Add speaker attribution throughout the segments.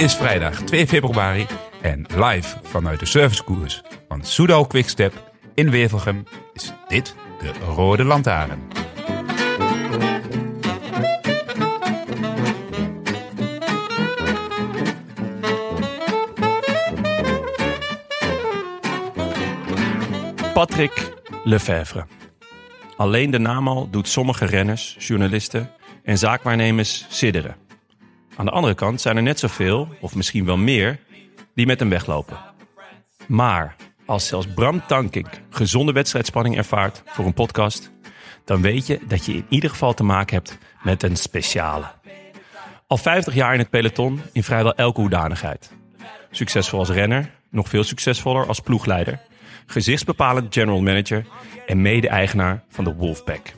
Speaker 1: Is vrijdag 2 februari en live vanuit de servicekoers van Soudal Quickstep in Wevelgem is dit de Rode Lantaarn.
Speaker 2: Patrick Lefevre. Alleen de naam al doet sommige renners, journalisten en zaakwaarnemers sidderen. Aan de andere kant zijn er net zoveel, of misschien wel meer, die met hem weglopen. Maar als zelfs Bram Tankink gezonde wedstrijdspanning ervaart voor een podcast, dan weet je dat je in ieder geval te maken hebt met een speciale. Al 50 jaar in het peloton in vrijwel elke hoedanigheid. Succesvol als renner, nog veel succesvoller als ploegleider, gezichtsbepalend general manager en mede-eigenaar van de Wolfpack.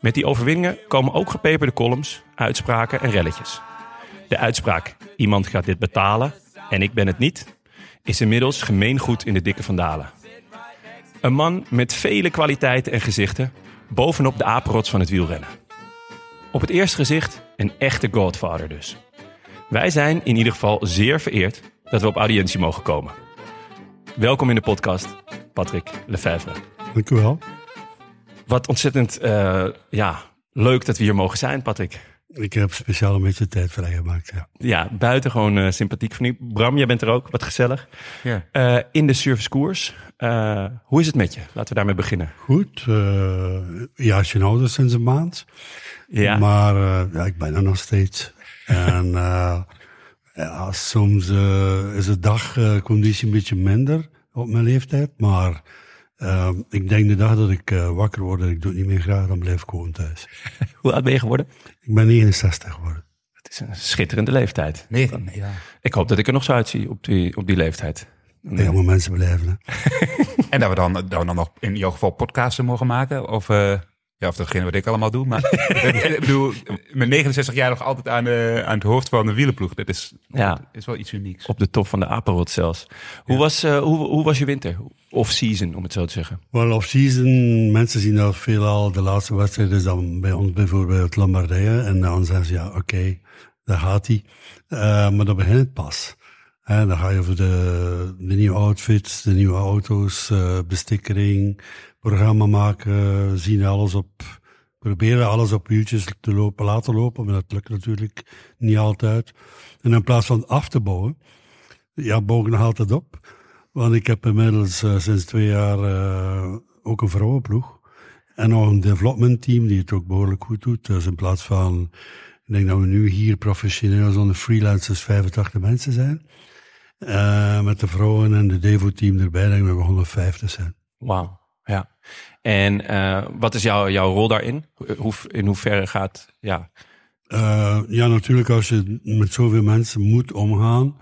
Speaker 2: Met die overwinningen komen ook gepeperde columns, uitspraken en relletjes. De uitspraak iemand gaat dit betalen en ik ben het niet, is inmiddels gemeengoed in de dikke vandalen. Een man met vele kwaliteiten en gezichten, bovenop de apenrots van het wielrennen. Op het eerste gezicht een echte godfather dus. Wij zijn in ieder geval zeer vereerd dat we op audiëntie mogen komen. Welkom in de podcast, Patrick Lefevre.
Speaker 3: Dank u wel.
Speaker 2: Wat ontzettend uh, ja, leuk dat we hier mogen zijn, Patrick.
Speaker 3: Ik heb speciaal een beetje tijd vrijgemaakt, ja.
Speaker 2: Ja, buitengewoon uh, sympathiek van u. Bram, jij bent er ook, wat gezellig. Ja. Uh, in de servicekoers. hoe is het met je? Laten we daarmee beginnen.
Speaker 3: Goed, jaartje ouder sinds een maand. Ja. Maar ja, ik ben er nog steeds. en ja, soms is de dagconditie een beetje minder op mijn leeftijd, maar... Uh, ik denk de dag dat ik uh, wakker word en ik doe het niet meer graag, dan blijf ik gewoon thuis.
Speaker 2: Hoe oud ben je geworden?
Speaker 3: Ik ben 69 geworden.
Speaker 2: Het is een schitterende leeftijd.
Speaker 1: Nee, ja.
Speaker 2: Ik hoop dat ik er nog zo uitzie op die, op die leeftijd.
Speaker 3: Nee, maar mensen blijven. Hè.
Speaker 1: en dat we, dan, dat we dan nog in jouw geval podcasten mogen maken? Of, uh, ja, of datgene wat ik allemaal doe. Maar ik bedoel, met 69 jaar nog altijd aan, de, aan het hoofd van de wielenploeg. Dat is, ja. is wel iets unieks.
Speaker 2: Op de top van de apenrot zelfs. Hoe, was, uh, hoe, hoe was je winter? Off-season, om het zo te zeggen.
Speaker 3: Wel, off-season, mensen zien dat veelal de laatste wedstrijd is dan bij ons bijvoorbeeld Lombardije. En dan zeggen ze, ja, oké, okay, daar gaat hij. Uh, maar dan begint het pas. En dan ga je over de, de nieuwe outfits, de nieuwe auto's, uh, bestikkering, programma maken, zien alles op, proberen alles op wieltjes te lopen, laten lopen, maar dat lukt natuurlijk niet altijd. En in plaats van af te bouwen, ja, bouwen nog altijd op. Want ik heb inmiddels uh, sinds twee jaar uh, ook een vrouwenploeg. En nog een development team die het ook behoorlijk goed doet. Dus in plaats van, ik denk dat we nu hier professioneel zo'n freelancers 85 mensen zijn. Uh, met de vrouwen en de Devo-team erbij, denk ik dat we 150 zijn.
Speaker 2: Wauw. Ja. En uh, wat is jouw, jouw rol daarin? Hoe, in hoeverre gaat, ja...
Speaker 3: Uh, ja, natuurlijk als je met zoveel mensen moet omgaan,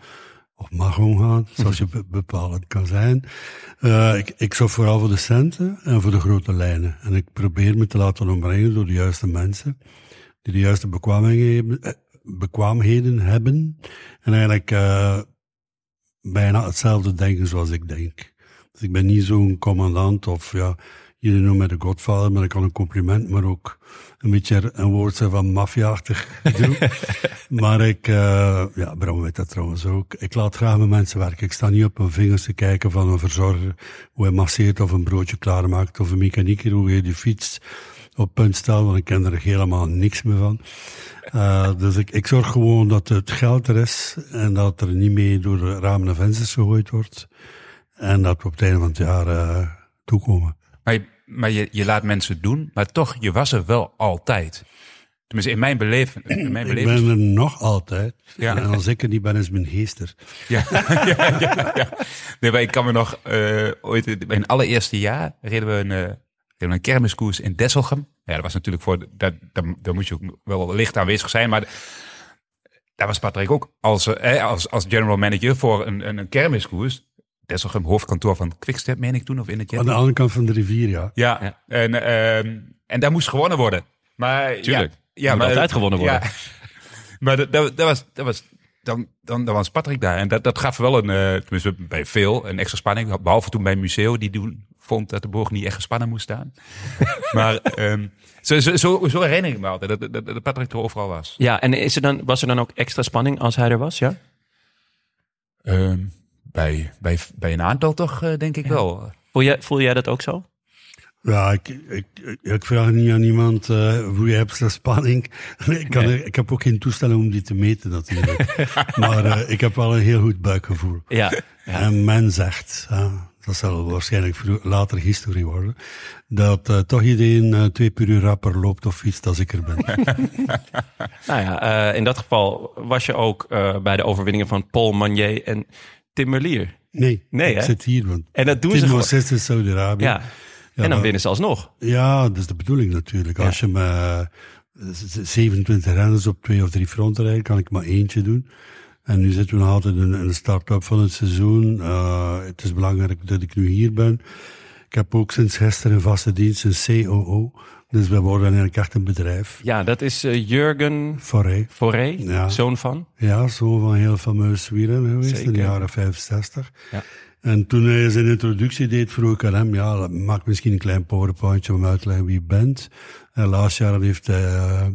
Speaker 3: of mag omgaan, zoals je bepalend kan zijn. Uh, ik, ik zorg vooral voor de centen en voor de grote lijnen. En ik probeer me te laten ombrengen door de juiste mensen, die de juiste bekwaamheden, hebben. En eigenlijk bijna hetzelfde denken zoals ik denk. Dus ik ben niet zo'n commandant of ja, jullie noemen mij de godvader, maar ik kan een compliment, maar ook een beetje een woord zijn van maffia-achtig doen. maar ik, uh, ja, Bram weet dat trouwens ook. Ik laat graag met mensen werken. Ik sta niet op mijn vingers te kijken van een verzorger, hoe hij masseert of een broodje klaarmaakt, of een mechanieker, hoe hij die fietst, op punt staan, want ik ken er helemaal niks meer van. Uh, dus ik, ik zorg gewoon dat het geld er is en dat er niet mee door de ramen en vensters gegooid wordt. En dat we op het einde van het jaar uh, toekomen.
Speaker 1: Maar, je, maar je, je laat mensen doen, maar toch, je was er wel altijd. Tenminste, in mijn beleving. In mijn
Speaker 3: beleving... Ik ben er nog altijd. Ja. En als ik er niet ben, is mijn geester.
Speaker 1: Ja, ja, ja, ja, Nee, maar ik kan me nog uh, ooit, in het allereerste jaar reden we een, uh, reden we een kermiskoers in Desselgem. Ja, dat was natuurlijk voor, dat, daar, daar moet je ook wel licht aanwezig zijn, maar daar was Patrick ook als, als, als general manager voor een, een, een kermiskoers. Desselgem, hoofdkantoor van Quickstep, meen ik toen, of in het
Speaker 3: Aan de andere kant van de rivier, ja.
Speaker 1: Ja, ja. En, uh, en daar moest gewonnen worden. Maar,
Speaker 2: Tuurlijk. Ja, ja, maar altijd gewonnen worden. Ja,
Speaker 1: maar dat, dat, dat, was, dat was dan, dan, dan was Patrick daar. En dat, dat gaf wel een, uh, tenminste bij veel, een extra spanning. Behalve toen bij Museo, die doen, vond dat de boog niet echt gespannen moest staan. maar um, zo, zo, zo, zo, herinner ik me altijd, dat, dat, dat Patrick er overal was.
Speaker 2: Ja, en is er dan, was er dan ook extra spanning als hij er was, ja?
Speaker 1: Um, bij, bij, bij een aantal toch, uh, denk ik ja. wel.
Speaker 2: Voel jij, voel jij dat ook zo?
Speaker 3: Ja, ik, ik, ik vraag niet aan iemand uh, hoe je hebt de spanning. ik, kan, nee. ik heb ook geen toestemming om die te meten natuurlijk. maar uh, ik heb wel een heel goed buikgevoel.
Speaker 2: Ja,
Speaker 3: ja. En men zegt, uh, dat zal waarschijnlijk later historie worden, dat uh, toch iedereen uh, twee per uur rapper loopt of fietst als ik er ben.
Speaker 2: nou ja, in dat geval was je ook bij de overwinningen van Paul Manier en Tim Merlier.
Speaker 3: Nee,
Speaker 2: nee hè?
Speaker 3: zit hier. Want
Speaker 2: en dat doen
Speaker 3: Tim
Speaker 2: ze gewoon.
Speaker 3: in Saudi-Arabië.
Speaker 2: Ja. Ja, en dan winnen ze alsnog.
Speaker 3: Ja, dat is de bedoeling natuurlijk. Ja. Als je me 27 renners op twee of drie fronten rijdt, kan ik maar eentje doen. En nu zitten we nog altijd in, de start-up van het seizoen. Uh, het is belangrijk dat ik nu hier ben. Ik heb ook sinds gisteren een vaste dienst, een COO. Dus we worden eigenlijk echt een bedrijf.
Speaker 2: Ja, dat is uh, Jurgen ja. zoon van?
Speaker 3: Ja, zoon van heel fameus wielrenner geweest Zeker. in de jaren 65. Ja. En toen hij zijn introductie deed, vroeg ik aan hem, ja, maak misschien een klein powerpointje om uit te leggen wie je bent. En laatst jaar heeft hij uh,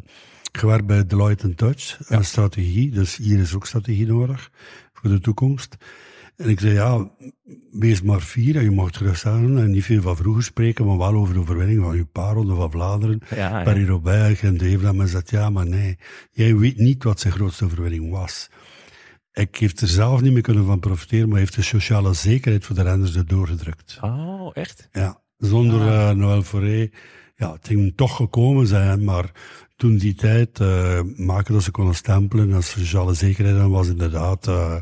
Speaker 3: gewerkt bij Deloitte Touch, ja. strategie. Dus hier is ook strategie nodig voor de toekomst. En ik zei, ja, wees maar vier en je mag gerust staan en niet veel van vroeger spreken, maar wel over de overwinning van je parel van Vlaanderen,
Speaker 2: ja, ja.
Speaker 3: Paris-Roubaix en Develand. Maar zegt, ja, maar nee, jij weet niet wat zijn grootste overwinning was. Ik heeft er zelf niet meer kunnen van profiteren, maar heeft de sociale zekerheid voor de renners erdoor gedrukt.
Speaker 2: Oh, echt?
Speaker 3: Ja, zonder ah. uh, Noël ja, het ging toch gekomen zijn, maar toen die tijd uh, maken dat ze konden stempelen als sociale zekerheid, dan was inderdaad uh,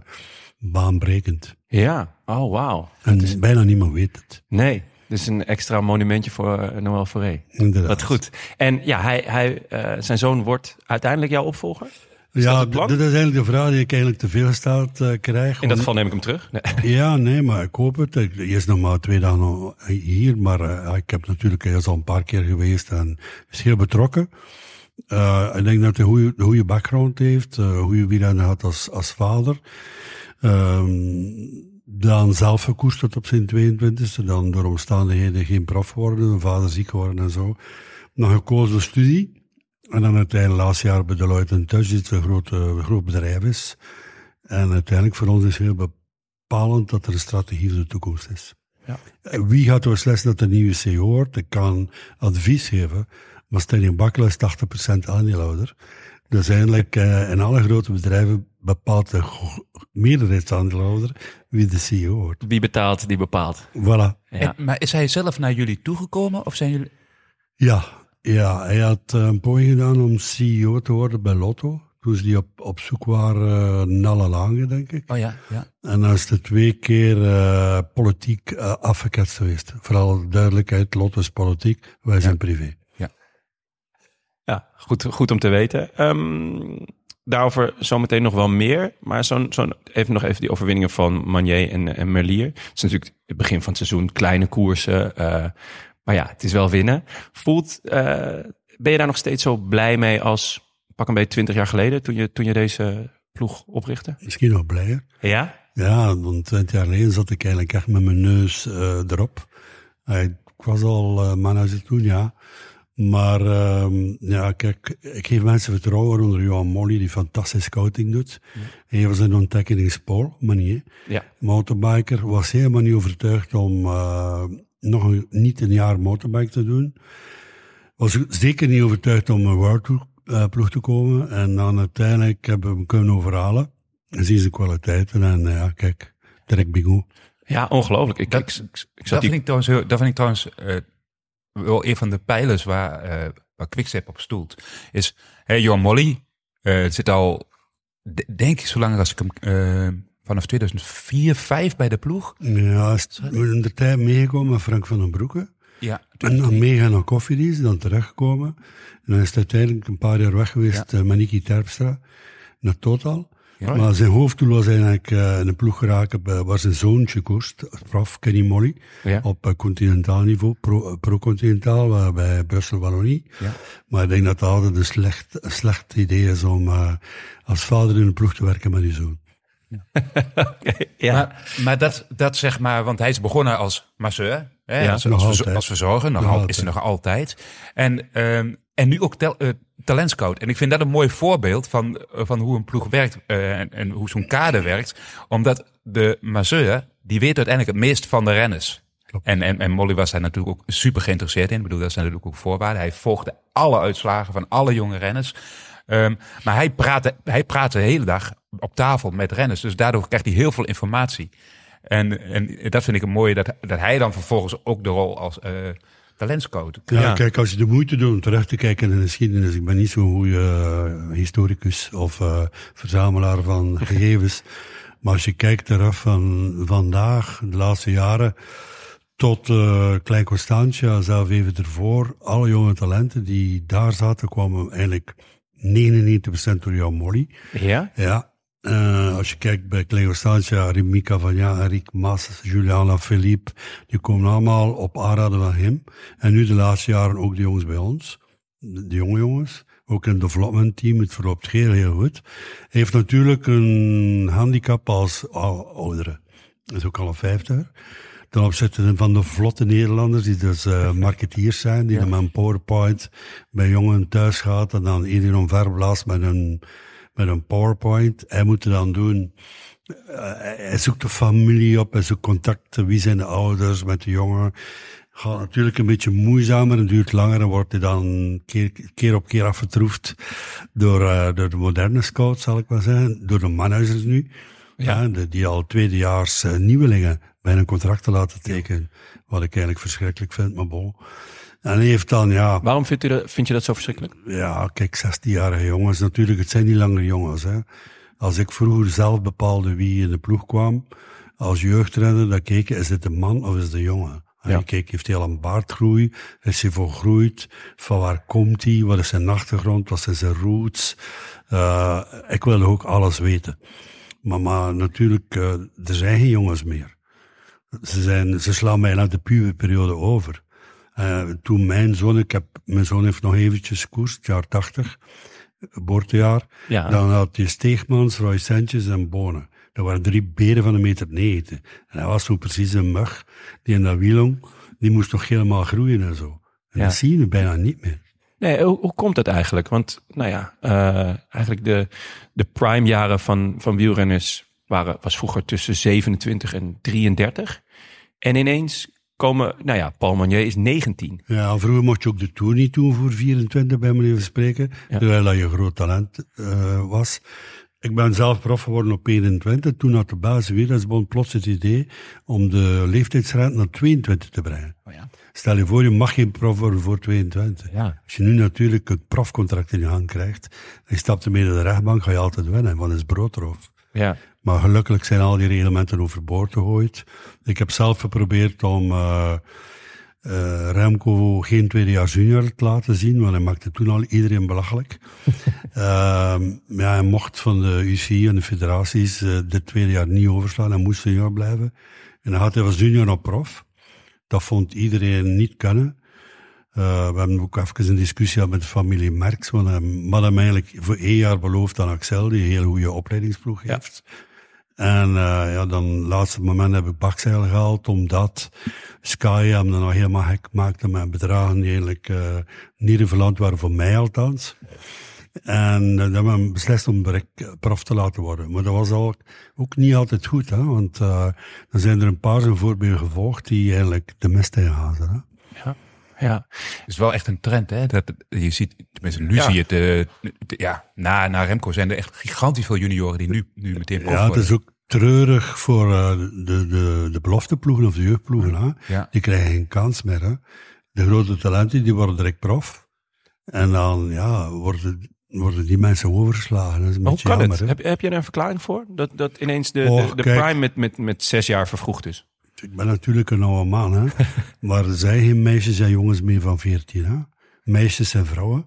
Speaker 3: baanbrekend.
Speaker 2: Ja, oh wauw.
Speaker 3: En is... bijna niemand weet het.
Speaker 2: Nee, dus een extra monumentje voor uh, Noël Foré.
Speaker 3: Inderdaad.
Speaker 2: Wat goed. En ja, hij, hij, zijn zoon wordt uiteindelijk jouw opvolger?
Speaker 3: Is ja, dit is eigenlijk de vraag die ik eigenlijk te veel gesteld uh, krijg.
Speaker 2: In dat geval neem ik hem terug.
Speaker 3: Nee. Ja, nee, maar ik hoop het. Ik, eerst nog maar twee dagen hier, maar uh, ik heb natuurlijk hij is al een paar keer geweest en is heel betrokken. Uh, ik denk dat hij een goede, goede background heeft, uh, goede wielrenner had als, als vader. Um, dan zelf gekoesterd op zijn 22e, dan door omstandigheden geen prof geworden, een vader ziek geworden en zo. Nog gekozen studie. En dan uiteindelijk laatste jaar bij Deloitte Touch, die een groot, uh, groot bedrijf is. En uiteindelijk voor ons is heel bepalend dat er een strategie voor de toekomst is.
Speaker 2: Ja.
Speaker 3: Wie gaat er beslissen dat een nieuwe CEO wordt? Ik kan advies geven, maar Stenning Bakkel is 80% aandeelhouder. Dus eigenlijk uh, in alle grote bedrijven bepaalt de meerderheidsaandeelhouder wie de CEO wordt.
Speaker 2: Wie betaalt, die bepaalt.
Speaker 3: Voilà.
Speaker 1: Ja. En, maar is hij zelf naar jullie toegekomen of zijn jullie...
Speaker 3: Ja, ja, hij had een poging gedaan om CEO te worden bij Lotto. Toen ze die op, op zoek waren naar Lange, denk ik.
Speaker 1: Oh ja, ja.
Speaker 3: En dan is het twee keer uh, politiek uh, afgeketst geweest. Vooral duidelijkheid, Lotto is politiek, wij zijn
Speaker 1: ja.
Speaker 3: privé.
Speaker 1: Ja,
Speaker 2: ja goed, goed om te weten. Um, daarover zometeen nog wel meer. Maar zo'n, zo'n, even nog even die overwinningen van Manier en, en Merlier. Het is natuurlijk het begin van het seizoen, kleine koersen... Uh, maar ja, het is wel winnen. Voelt, uh, ben je daar nog steeds zo blij mee als pak een beetje twintig jaar geleden toen je, toen je deze ploeg oprichtte?
Speaker 3: Misschien nog blijer.
Speaker 2: Ja?
Speaker 3: Ja, want twintig jaar geleden zat ik eigenlijk echt met mijn neus uh, erop. Ik was al manager toen, ja. Maar uh, ja, kijk, ik geef mensen vertrouwen onder Johan Molly, die fantastische scouting doet. Ja. Een van zijn ontdekkingen is Paul Manier.
Speaker 2: Ja.
Speaker 3: Motorbiker was helemaal niet overtuigd om uh, nog een, niet een jaar motorbike te doen. was zeker niet overtuigd om een World ploeg te komen. En dan uiteindelijk hebben we hem kunnen overhalen. En zien ze kwaliteiten en ja, kijk, direct bingo.
Speaker 2: Ja, ongelooflijk. Ik,
Speaker 1: Dat,
Speaker 2: ik, ik, ik zat
Speaker 1: dat,
Speaker 2: die-
Speaker 1: vind ik trouwens, heel- dat vind ik trouwens eh, wel een van de pijlers waar, eh waar Quickstep op stoelt. Is, hè, Johan Molly eh, zit al, denk ik, zo lang als ik hem eh, vanaf 2004, 5 bij de ploeg.
Speaker 3: Ja, in de tijd meegekomen met Frank van den Broeke.
Speaker 1: Ja,
Speaker 3: En dan meegaan naar Koffiedienst, dan teruggekomen. En dan is het uiteindelijk een paar jaar weg geweest eh, met Niki Terpstra naar Total.
Speaker 1: Ja.
Speaker 3: Maar zijn hoofddoel was eigenlijk eh, in een ploeg geraken bij- waar zijn zoontje koerst, prof Kenny Molly,
Speaker 2: Ja.
Speaker 3: op eh, continentaal niveau, pro- eh, pro-continentaal, bij Brussel-Wallonie.
Speaker 1: Ja.
Speaker 3: Maar ik denk dat het altijd een slecht, een slecht idee is om als vader in een ploeg te werken met je zoon.
Speaker 2: ja.
Speaker 1: Maar, maar dat, dat zeg maar, want hij is begonnen als masseur. Hè,
Speaker 2: Ja,
Speaker 1: als,
Speaker 3: nog
Speaker 1: als, als verzorger, nog
Speaker 3: Nog
Speaker 1: al,
Speaker 3: altijd.
Speaker 1: is hij nog altijd. En, ehm, en nu ook tel, talentscout. En ik vind dat een mooi voorbeeld van, eh, van hoe een ploeg werkt eh, en, en hoe zo'n kader werkt. Omdat de masseur, die weet uiteindelijk het meest van de renners. En, en, en Molly was daar natuurlijk ook super geïnteresseerd in. Ik bedoel, dat zijn natuurlijk ook voorwaarden. Hij volgde alle uitslagen van alle jonge renners. Ehm, maar hij praatte, hij praatte de hele dag op tafel met renners. Dus daardoor krijgt hij heel veel informatie. En, en dat vind ik een mooie, dat, dat hij dan vervolgens ook de rol als eh talentscout.
Speaker 3: Ja,
Speaker 2: Ja.
Speaker 3: kijk, als je de moeite doet om terug te kijken in de geschiedenis, ik ben niet zo'n goede eh, historicus of eh, verzamelaar van gegevens, maar als je kijkt eraf van vandaag, de laatste jaren, tot eh Klein Constantia, zelf even ervoor, alle jonge talenten die daar zaten, kwamen eigenlijk 99% door jouw Molly.
Speaker 2: ja?
Speaker 3: Ja. Eh, als je kijkt bij Klein Constantia, Remika van ja, Rick Mas, Juliana Philippe, die komen allemaal op aanraden van hem. En nu de laatste jaren ook de jongens bij ons, de, de jonge jongens. Ook in het development team, het verloopt heel, heel goed. Hij heeft natuurlijk een handicap als ou- oudere. Dat is ook al een vijftiger. Ten opzichte van de vlotte Nederlanders, die dus eh marketeers zijn, die dan met een PowerPoint bij jongeren thuis gaat en dan iedereen omverblaast met een, met een PowerPoint. Hij moet het dan doen. eh, hij zoekt de familie op, hij zoekt contacten. Wie zijn de ouders met de jongen? Gaat natuurlijk een beetje moeizamer en duurt langer en wordt hij dan keer, keer op keer afgetroefd door, eh, door de moderne scouts, zal ik maar zeggen. Door de manhuizers nu. Ja. de- die al tweedejaars eh, nieuwelingen bij een contract te laten tekenen. Wat ik eigenlijk verschrikkelijk vind, maar bon. En hij heeft dan, ja,
Speaker 2: Waarom vindt, u dat, vind je dat zo verschrikkelijk?
Speaker 3: ja, kijk, 16-jarige jongens, natuurlijk, het zijn niet langer jongens. Hè. Als ik vroeger zelf bepaalde wie in de ploeg kwam, als jeugdrenner, dan keek je, is dit een man of is het een jongen? En
Speaker 2: Ja.
Speaker 3: heeft hij al een baardgroei? Is hij volgroeid? Van waar komt hij? Wat is zijn achtergrond? Wat zijn zijn roots? Eh, ik wilde ook alles weten. Maar, maar natuurlijk, eh, er zijn geen jongens meer. Ze, zijn, ze slaan mij naar de puberperiode over. Eh, toen mijn zoon, ik heb, mijn zoon heeft nog eventjes koers, het jaar 80, geboortejaar.
Speaker 2: Ja.
Speaker 3: Dan had je Steegmans, Roy Sentjes en Bonen. Dat waren drie beren van een meter negen. En hij was zo precies een mug die in dat wielong, die moest nog helemaal groeien en zo. En
Speaker 2: Ja.
Speaker 3: dat zie je bijna niet meer.
Speaker 2: Nee, hoe, hoe komt het eigenlijk? Want, nou ja, eh, eigenlijk de, de prime jaren van, van wielrenners waren, was vroeger tussen 27 en 33. En ineens komen, nou ja, Paul Magnier is 19.
Speaker 3: Ja, vroeger mocht je ook de Tour niet doen voor 24, bij manier van spreken.
Speaker 2: Ja.
Speaker 3: Terwijl dat je groot talent eh, was. Ik ben zelf prof geworden op 21. Toen had de basis Wielersbond plots het idee om de leeftijdsgrens naar 22 te brengen.
Speaker 1: Oh ja.
Speaker 3: Stel je voor, je mag geen prof worden voor 22.
Speaker 1: Ja.
Speaker 3: Als je nu natuurlijk een profcontract in je hand krijgt, en je stapt ermee naar de rechtbank, ga je altijd winnen, want het is broodroof.
Speaker 2: Ja.
Speaker 3: Maar gelukkig zijn al die reglementen overboord gegooid. Ik heb zelf geprobeerd om eh eh, Remco geen tweedejaars junior te laten zien, want hij maakte toen al iedereen belachelijk. Ehm, ja, hij mocht van de UCI en de federaties eh dit tweede jaar niet overslaan. Hij moest junior blijven. En dan had hij als junior op prof. Dat vond iedereen niet kunnen. Eh, we hebben ook even een discussie gehad met de familie Merks, want hij had hem eigenlijk voor één jaar beloofd aan Axel, die een hele goede opleidingsploeg heeft. En eh, ja, dan laatste moment heb ik bakzeil gehaald, omdat Sky hem dan nog helemaal gek maakte met bedragen die eigenlijk eh, niet relevant waren voor mij althans. En eh, dan hebben we beslist om prof te laten worden. Maar dat was al, ook niet altijd goed, hè? want eh dan zijn er een paar zo'n voorbeelden gevolgd die eigenlijk de mist in gaan. Hè?
Speaker 2: Ja.
Speaker 1: Het is wel echt een trend, hè? Dat, je ziet, tenminste, nu zie je het. Uh, ja, na, na Remco zijn er echt gigantisch veel junioren die nu, nu meteen
Speaker 3: Ja, het is ook treurig voor uh, de, de, de belofteploegen of de jeugdploegen. Hè?
Speaker 1: Ja.
Speaker 3: Die krijgen geen kans meer. Hè? De grote talenten die worden direct prof. En dan ja, worden, worden die mensen overgeslagen. Dat is
Speaker 2: hoe kan
Speaker 3: jammer,
Speaker 2: het?
Speaker 3: hè.
Speaker 2: Heb, heb je er een verklaring voor? Dat, dat ineens de,
Speaker 3: Och,
Speaker 2: de, de
Speaker 3: kijk.
Speaker 2: prime met, met, met zes jaar vervroegd is?
Speaker 3: Ik ben natuurlijk een oude man, hè. maar er zijn geen meisjes en jongens meer van 14. Hè. Meisjes en vrouwen.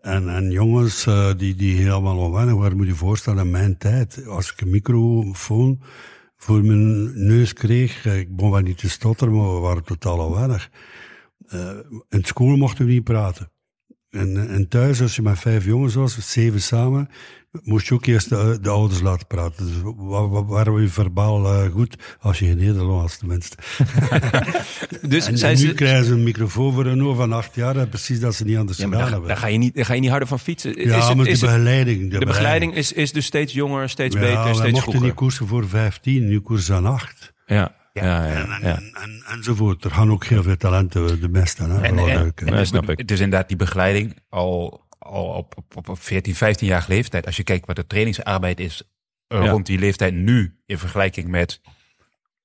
Speaker 3: En, en jongens uh, die, die helemaal onwennig waren, moet je voorstellen, in mijn tijd, als ik een microfoon voor mijn neus kreeg, eh, ik begon wel niet te stotteren, maar we waren totaal onwennig. Uh, in school mochten we niet praten. En, en thuis, als je met vijf jongens was, zeven samen, moest je ook eerst de, de ouders laten praten. Dus wa- wa- waren we verbaal uh, goed, als je geen Nederlands was tenminste.
Speaker 2: Dus
Speaker 3: en, nu
Speaker 2: ze,
Speaker 3: krijgen ze een microfoon voor een oor van acht jaar, precies dat ze niet anders
Speaker 2: ja,
Speaker 3: gedaan
Speaker 2: daar,
Speaker 3: hebben.
Speaker 2: daar, ga je niet, daar ga je niet harder van fietsen.
Speaker 3: ja,
Speaker 2: is het,
Speaker 3: maar
Speaker 2: is
Speaker 3: de begeleiding. De,
Speaker 2: de begeleiding is, is dus steeds jonger, steeds beter,
Speaker 3: ja, wij
Speaker 2: steeds
Speaker 3: mochten niet koersen voor 15, nu koersen aan 8.
Speaker 2: Ja, ja, ja.
Speaker 3: En, en, en, en, enzovoort. Er gaan ook heel veel talenten de beste. Hè,
Speaker 1: En,
Speaker 2: snap ik.
Speaker 1: Het is inderdaad die begeleiding al, al op, op, op 14, 15 jaar leeftijd. Als je kijkt wat de trainingsarbeid is
Speaker 2: Ja.
Speaker 1: rond die leeftijd nu in vergelijking met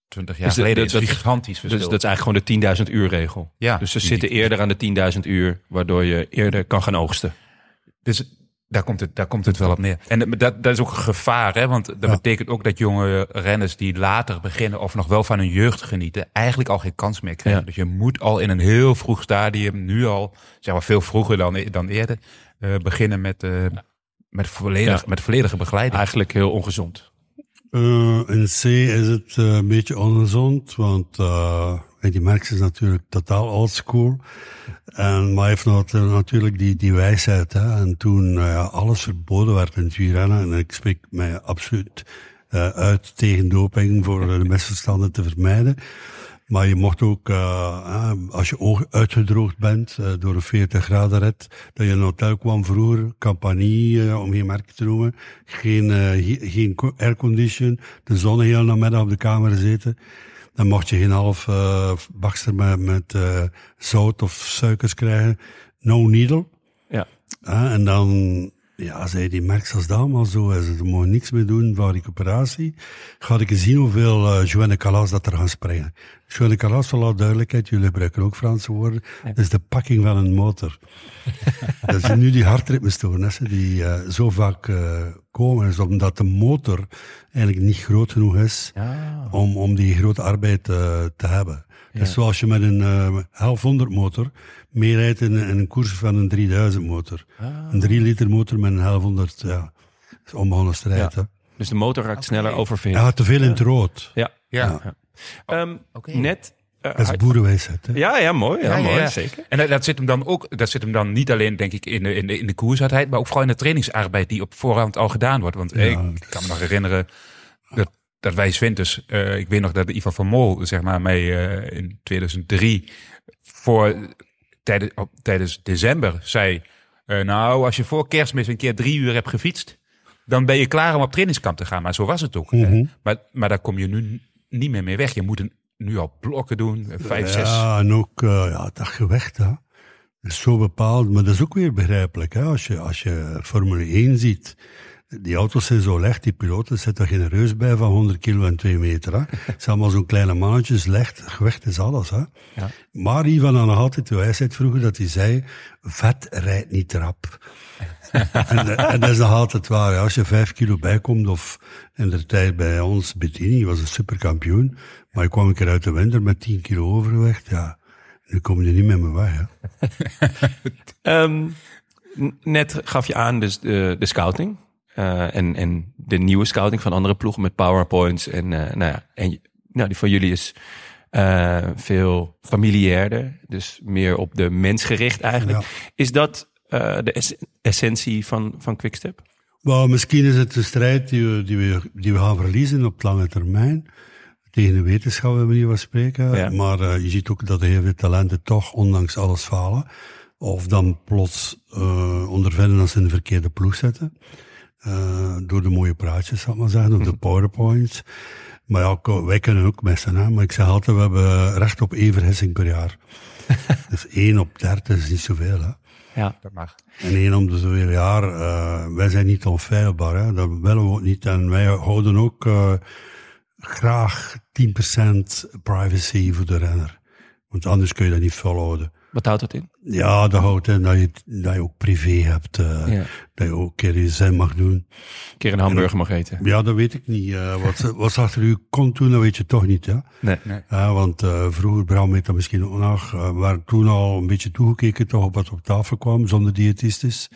Speaker 1: 20 jaar
Speaker 2: Dus de-
Speaker 1: geleden,
Speaker 2: dat-
Speaker 1: is
Speaker 2: dat-
Speaker 1: gigantisch verschil.
Speaker 2: Dus dat is eigenlijk gewoon de 10.000 uur regel.
Speaker 1: ja,
Speaker 2: Dus ze
Speaker 1: die-
Speaker 2: zitten eerder aan de 10.000 uur, waardoor je eerder kan gaan oogsten.
Speaker 1: Dus daar komt het, daar komt het wel op neer. En dat, dat is ook een gevaar, hè? want dat
Speaker 3: Ja.
Speaker 1: betekent ook dat jonge renners die later beginnen of nog wel van hun jeugd genieten, eigenlijk al geen kans meer krijgen.
Speaker 2: Ja.
Speaker 1: Dus je moet al in een heel vroeg stadium, nu al, zeg maar veel vroeger dan, dan eerder, eh, beginnen met, eh, met, volledig,
Speaker 2: Ja.
Speaker 1: met volledige begeleiding.
Speaker 2: Eigenlijk heel ongezond.
Speaker 3: Eh, in C is het eh, een beetje ongezond, want uh, die Merckx is natuurlijk totaal oldschool. Maar hij heeft nat- natuurlijk die, die wijsheid. Hè. En toen ja, alles verboden werd in wielrennen, en ik spreek mij absoluut uh, uit tegen doping voor de misverstanden te vermijden. Maar je mocht ook, uh, als je oog uitgedroogd bent door een 40 graden rit, dat je een hotel kwam vroeger, compagnie, uh, om geen merk te noemen, geen, geen aircondition, de zon heel namiddag op de kamer zitten. Dan mocht je geen half uh, bakster met, met uh, zout of suikers krijgen. No needle.
Speaker 2: Ja.
Speaker 3: Uh, en dan, ja, zei die Merks als dat allemaal zo is. Ze mogen niks meer doen van recuperatie. Ga ik eens zien hoeveel uh, Joanne Calas dat er gaan springen. Joanne Calas, voor alle duidelijkheid, jullie gebruiken ook Franse woorden, dat is de pakking van een motor. dat zijn nu die hartritmestoornissen die uh, zo vaak uh, komen, is omdat de motor eigenlijk niet groot genoeg is
Speaker 2: Ja.
Speaker 3: om, om die grote arbeid uh, te hebben. Ja. Is zoals je met een uh, 1100 motor meerijdt in, in, een koers van een 3000 motor.
Speaker 2: Ah.
Speaker 3: Een 3 liter motor met een 1100, ja, dat is onbegonnen strijd.
Speaker 2: Ja.
Speaker 3: Hè.
Speaker 2: Dus de motor raakt sneller overvind.
Speaker 3: Hij gaat te veel in het rood.
Speaker 2: Ja.
Speaker 1: Ja.
Speaker 2: ja. Um,
Speaker 1: Oké.
Speaker 2: Net. uh,
Speaker 3: Dat is boerenwijsheid. Hè.
Speaker 2: ja, ja, mooi. Ja,
Speaker 1: Ja, ja,
Speaker 2: mooi,
Speaker 1: ja.
Speaker 2: zeker.
Speaker 1: En dat, dat zit hem dan ook, dat zit hem dan niet alleen, denk ik, in de, in de, in de koershardheid, maar ook vooral in de trainingsarbeid die op voorhand al gedaan wordt. Want
Speaker 3: Ja,
Speaker 1: ik kan me nog herinneren dat, dat wij Swinters, uh, ik weet nog dat Ivan van Mol, zeg maar, mij uh, in 2003 voor, tijdens, op, tijdens december zei, uh, nou, als je voor kerstmis een keer drie uur hebt gefietst, dan ben je klaar om op trainingskamp te gaan. Maar zo was het ook.
Speaker 3: Mhm.
Speaker 1: Uh, maar, maar daar kom je nu niet meer mee weg. Je moet een, nu al blokken doen, vijf, zes.
Speaker 3: Ja, en ook uh, ja, dat gewicht. Hè. Dat is zo bepaald, maar dat is ook weer begrijpelijk. Hè. Als, je, als je Formule 1 ziet, die auto's zijn zo licht, die piloten zitten er genereus bij van 100 kilo en 2 meter. Hè. Het zijn allemaal zo'n kleine mannetjes, licht, gewicht is alles. Hè.
Speaker 2: Ja.
Speaker 3: Maar Ivan had nog altijd de wijsheid vroeger dat hij zei, vet rijdt niet rap. en, en, dat is nog altijd waar. Als je vijf kilo bijkomt, of in de tijd bij ons, Bettini was een superkampioen, maar ik kwam een keer uit de winter met 10 kilo overgewicht, ja, nu kom je niet met me weg. Hè.
Speaker 2: um, net gaf je aan dus de, de scouting. Uh, en, en de nieuwe scouting van andere ploegen met powerpoints. En, uh, nou ja, en nou, die van jullie is uh, veel familiairder. Dus meer op de mens gericht eigenlijk. Ja. Is dat de es essentie van, van Quickstep?
Speaker 3: Well, misschien is het de strijd die we, die, we, die we gaan verliezen op lange termijn. Tegen de wetenschap hebben we niet van spreken. Ja. Maar je ziet ook dat heel veel talenten toch, ondanks alles, falen. Of dan plots ondervinden dat ze in de verkeerde ploeg zetten. Uh, door de mooie praatjes, zal ik maar zeggen, of de powerpoints. Maar ja, wij kunnen ook missen. Hè? Maar ik zeg altijd, we hebben recht op één vergissing per jaar. dus één op dertig is niet zoveel. Hè?
Speaker 1: Ja, dat mag.
Speaker 3: En één om de zoveel jaar, uh, wij zijn niet onfeilbaar. Hè? Dat willen we ook niet. En wij houden ook uh, graag 10% privacy voor de renner. Want anders kun je dat niet volhouden.
Speaker 2: Wat houdt dat in?
Speaker 3: Ja, dat houdt in dat je, dat je ook privé hebt. Uh, Dat je ook een keer je zin mag doen. Een
Speaker 2: keer een hamburger mag eten.
Speaker 3: Ja, dat weet ik niet. Uh, wat, wat ze achter u kon doen, dat weet je toch niet. Ja?
Speaker 2: Nee. nee.
Speaker 3: Uh, want vroeger, Bram weet dat misschien ook nog, we waren toen al een beetje toegekeken toch op wat op tafel kwam, zonder diëtistisch.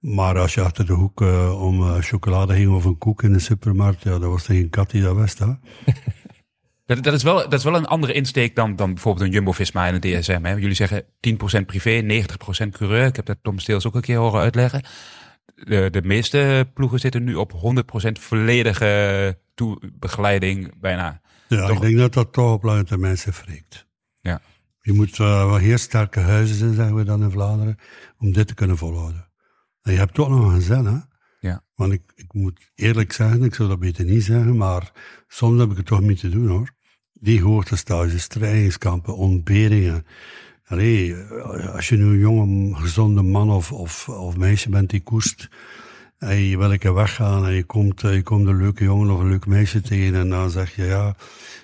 Speaker 3: Maar als je achter de hoek om chocolade ging of een koek in de supermarkt, ja, dat was er geen kat die dat wist. Hè?
Speaker 1: Dat, dat, is wel, dat is wel een andere insteek dan, dan bijvoorbeeld een Jumbo-Visma en een DSM. Hè? Jullie zeggen 10% privé, 90% coureur. Ik heb dat Tom Steels ook een keer horen uitleggen. De, de meeste ploegen zitten nu op 100% volledige begeleiding bijna.
Speaker 3: Ja, ik denk dat dat toch op lange termijn zich wreekt.
Speaker 1: Ja.
Speaker 3: Je moet uh, wel heel sterke huizen zijn, zeggen we dan in Vlaanderen, om dit te kunnen volhouden. En je hebt toch nog een zin, hè?
Speaker 1: Ja.
Speaker 3: Want ik, ik moet eerlijk zeggen, ik zou dat beter niet zeggen, maar soms heb ik het toch mee te doen hoor die hoogtestages, trainingskampen, ontberingen. Allee, als je nu een jonge, gezonde man of, of, of meisje bent die koest, en je wil een weggaan en je komt, je komt een leuke jongen of een leuk meisje tegen en dan zeg je ja,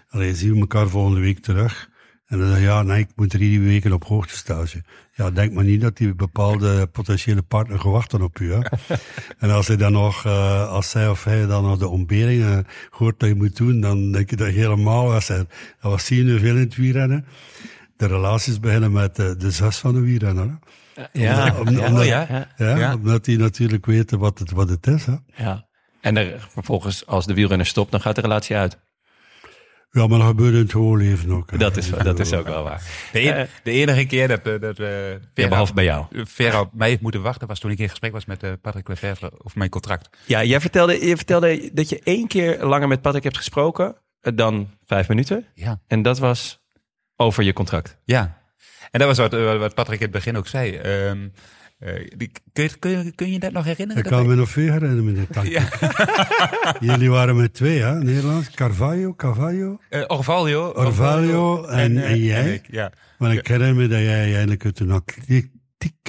Speaker 3: allee, zien we elkaar volgende week terug. En dan zeg je, ja, nee, ik moet drie weken op hoogtestage. Ja, denk maar niet dat die bepaalde potentiële partner gewacht op u. Hè? en als hij dan nog, uh, als zij of hij dan nog de ontberingen hoort dat je moet doen, dan denk je dat je helemaal was. En wat zie je nu veel in het wielrennen? De relaties beginnen met de, de zus van de wielrenner.
Speaker 2: Ja,
Speaker 3: om,
Speaker 2: ja,
Speaker 3: omdat,
Speaker 2: ja,
Speaker 3: ja. ja, omdat die natuurlijk weten wat het, wat het is. Hè?
Speaker 2: Ja. En er, vervolgens, als de wielrenner stopt, dan gaat de relatie uit.
Speaker 3: Ja, maar dat gebeurt in het gewoon leven ook.
Speaker 2: Dat is, dat is ook wel waar.
Speaker 1: De, e- de enige keer dat, dat, dat
Speaker 2: ja, behalve bij jou.
Speaker 1: Vera op mij heeft moeten wachten was toen ik in gesprek was met uh, Patrick Lefevre over mijn contract.
Speaker 2: Ja, jij vertelde, je vertelde dat je één keer langer met Patrick hebt gesproken dan vijf minuten.
Speaker 1: Ja.
Speaker 2: En dat was over je contract.
Speaker 1: Ja. En dat was wat, wat Patrick in het begin ook zei. Um, uh, kun, je, kun, je, kun je dat nog herinneren?
Speaker 3: Ik kan me nog veel herinneren, meneer Tank. Ja. Jullie waren met twee, hè? Nederlands. Carvalho, Carvalho.
Speaker 1: Uh, Orvalho.
Speaker 3: Orvalho en, en, en jij. En ik,
Speaker 1: ja.
Speaker 3: Maar ik herinner me dat jij eigenlijk uit een atletiek,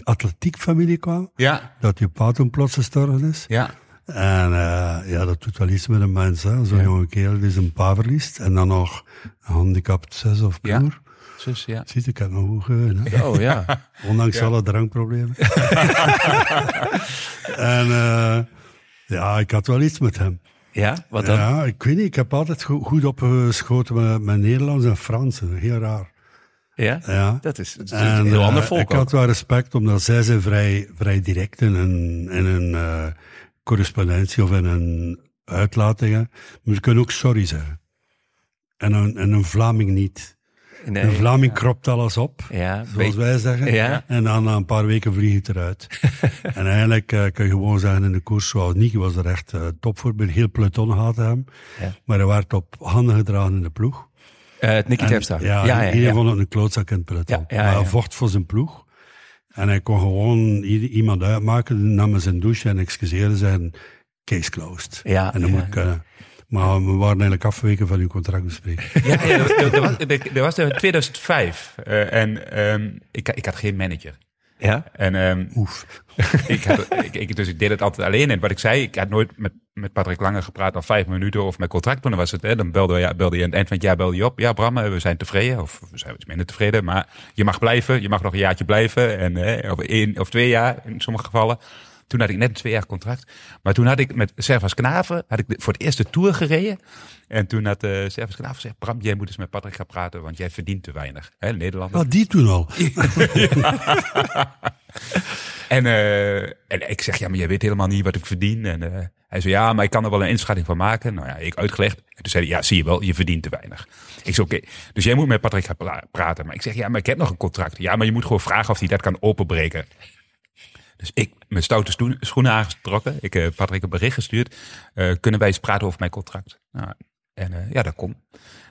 Speaker 3: atletiek familie kwam.
Speaker 1: Ja.
Speaker 3: Dat je pa toen plots gestorven is.
Speaker 1: Ja.
Speaker 3: En uh, ja, dat doet wel iets met een mens, Zo'n ja. jonge kerel die zijn pa verliest. En dan nog een handicapt zus of broer.
Speaker 1: Ja. Zus, ja.
Speaker 3: Ziet, ik heb nog goed geweest. Hè?
Speaker 2: Oh ja.
Speaker 3: Ondanks
Speaker 1: ja.
Speaker 3: alle drankproblemen. en uh, ja, ik had wel iets met hem.
Speaker 2: Ja, wat dan?
Speaker 3: Ja, ik weet niet. Ik heb altijd go goed opgeschoten met, met Nederlands en Frans. Heel raar.
Speaker 2: Ja?
Speaker 3: Ja.
Speaker 2: Dat is, dat is
Speaker 3: en,
Speaker 2: een heel ander
Speaker 3: uh,
Speaker 2: volk
Speaker 3: Ik had wel respect, omdat zij zijn vrij, vrij direct in een, in een uh, correspondentie of in een uitlatingen. Maar ze kunnen ook sorry zeggen. En een, en een Vlaming niet.
Speaker 2: Nee,
Speaker 3: een Vlaming ja. kropt alles op,
Speaker 2: ja,
Speaker 3: zoals wij zeggen.
Speaker 2: Ja.
Speaker 3: En dan na een paar weken vlieg het eruit. en eigenlijk uh, kun je gewoon zeggen in de koers, zoals Niki was er echt uh, top voor. Heel peloton had hem.
Speaker 2: Ja.
Speaker 3: Maar hij werd op handen gedragen in de ploeg.
Speaker 2: Uh, het Nicky Terpstra.
Speaker 3: Ja, ja, ja, iedereen vond het een klootzak in het peloton. Maar hij vocht voor zijn ploeg. En hij kon gewoon iemand uitmaken, nam zijn douche en excuseerde zijn case closed.
Speaker 2: Ja,
Speaker 3: en dan moet kunnen. Maar we waren eigenlijk afgeweken van uw contractbespreking.
Speaker 1: Ja, ja dat, dat, was, dat was 2005. Uh, en um, ik, ik had geen manager.
Speaker 2: Ja?
Speaker 1: En um,
Speaker 3: Oef.
Speaker 1: ik had, ik, ik, dus ik deed het altijd alleen. En wat ik zei, ik had nooit met, met Patrick Langer gepraat al vijf minuten of met contract. Dan was het, hè, dan belde, ja, belde je aan het eind van het jaar belde je op. Ja, Bram, we zijn tevreden. Of we zijn iets minder tevreden. Maar je mag blijven. Je mag nog een jaartje blijven. En, hè, of één of twee jaar in sommige gevallen. Toen had ik net een twee jaar contract. Maar toen had ik met Servas Knaven had ik voor het eerst de Tour gereden. En toen had uh, Servas Knaven gezegd, Bram, jij moet eens met Patrick gaan praten, want jij verdient te weinig. Hè, Nederlander.
Speaker 3: Ah, die toen al.
Speaker 1: en, uh, en ik zeg, ja, maar jij weet helemaal niet wat ik verdien. En uh, hij zei, ja, maar ik kan er wel een inschatting van maken. Nou ja, ik uitgelegd. En toen zei hij, ja, zie je wel, je verdient te weinig. Ik zei, oké, okay, dus jij moet met Patrick gaan pra praten. Maar ik zeg, ja, maar ik heb nog een contract. Ja, maar je moet gewoon vragen of hij dat kan openbreken. Dus ik mijn stoute schoenen aangetrokken. Ik heb uh, Patrick een bericht gestuurd. Uh, kunnen wij eens praten over mijn contract? Nou, en uh, ja, dat kon.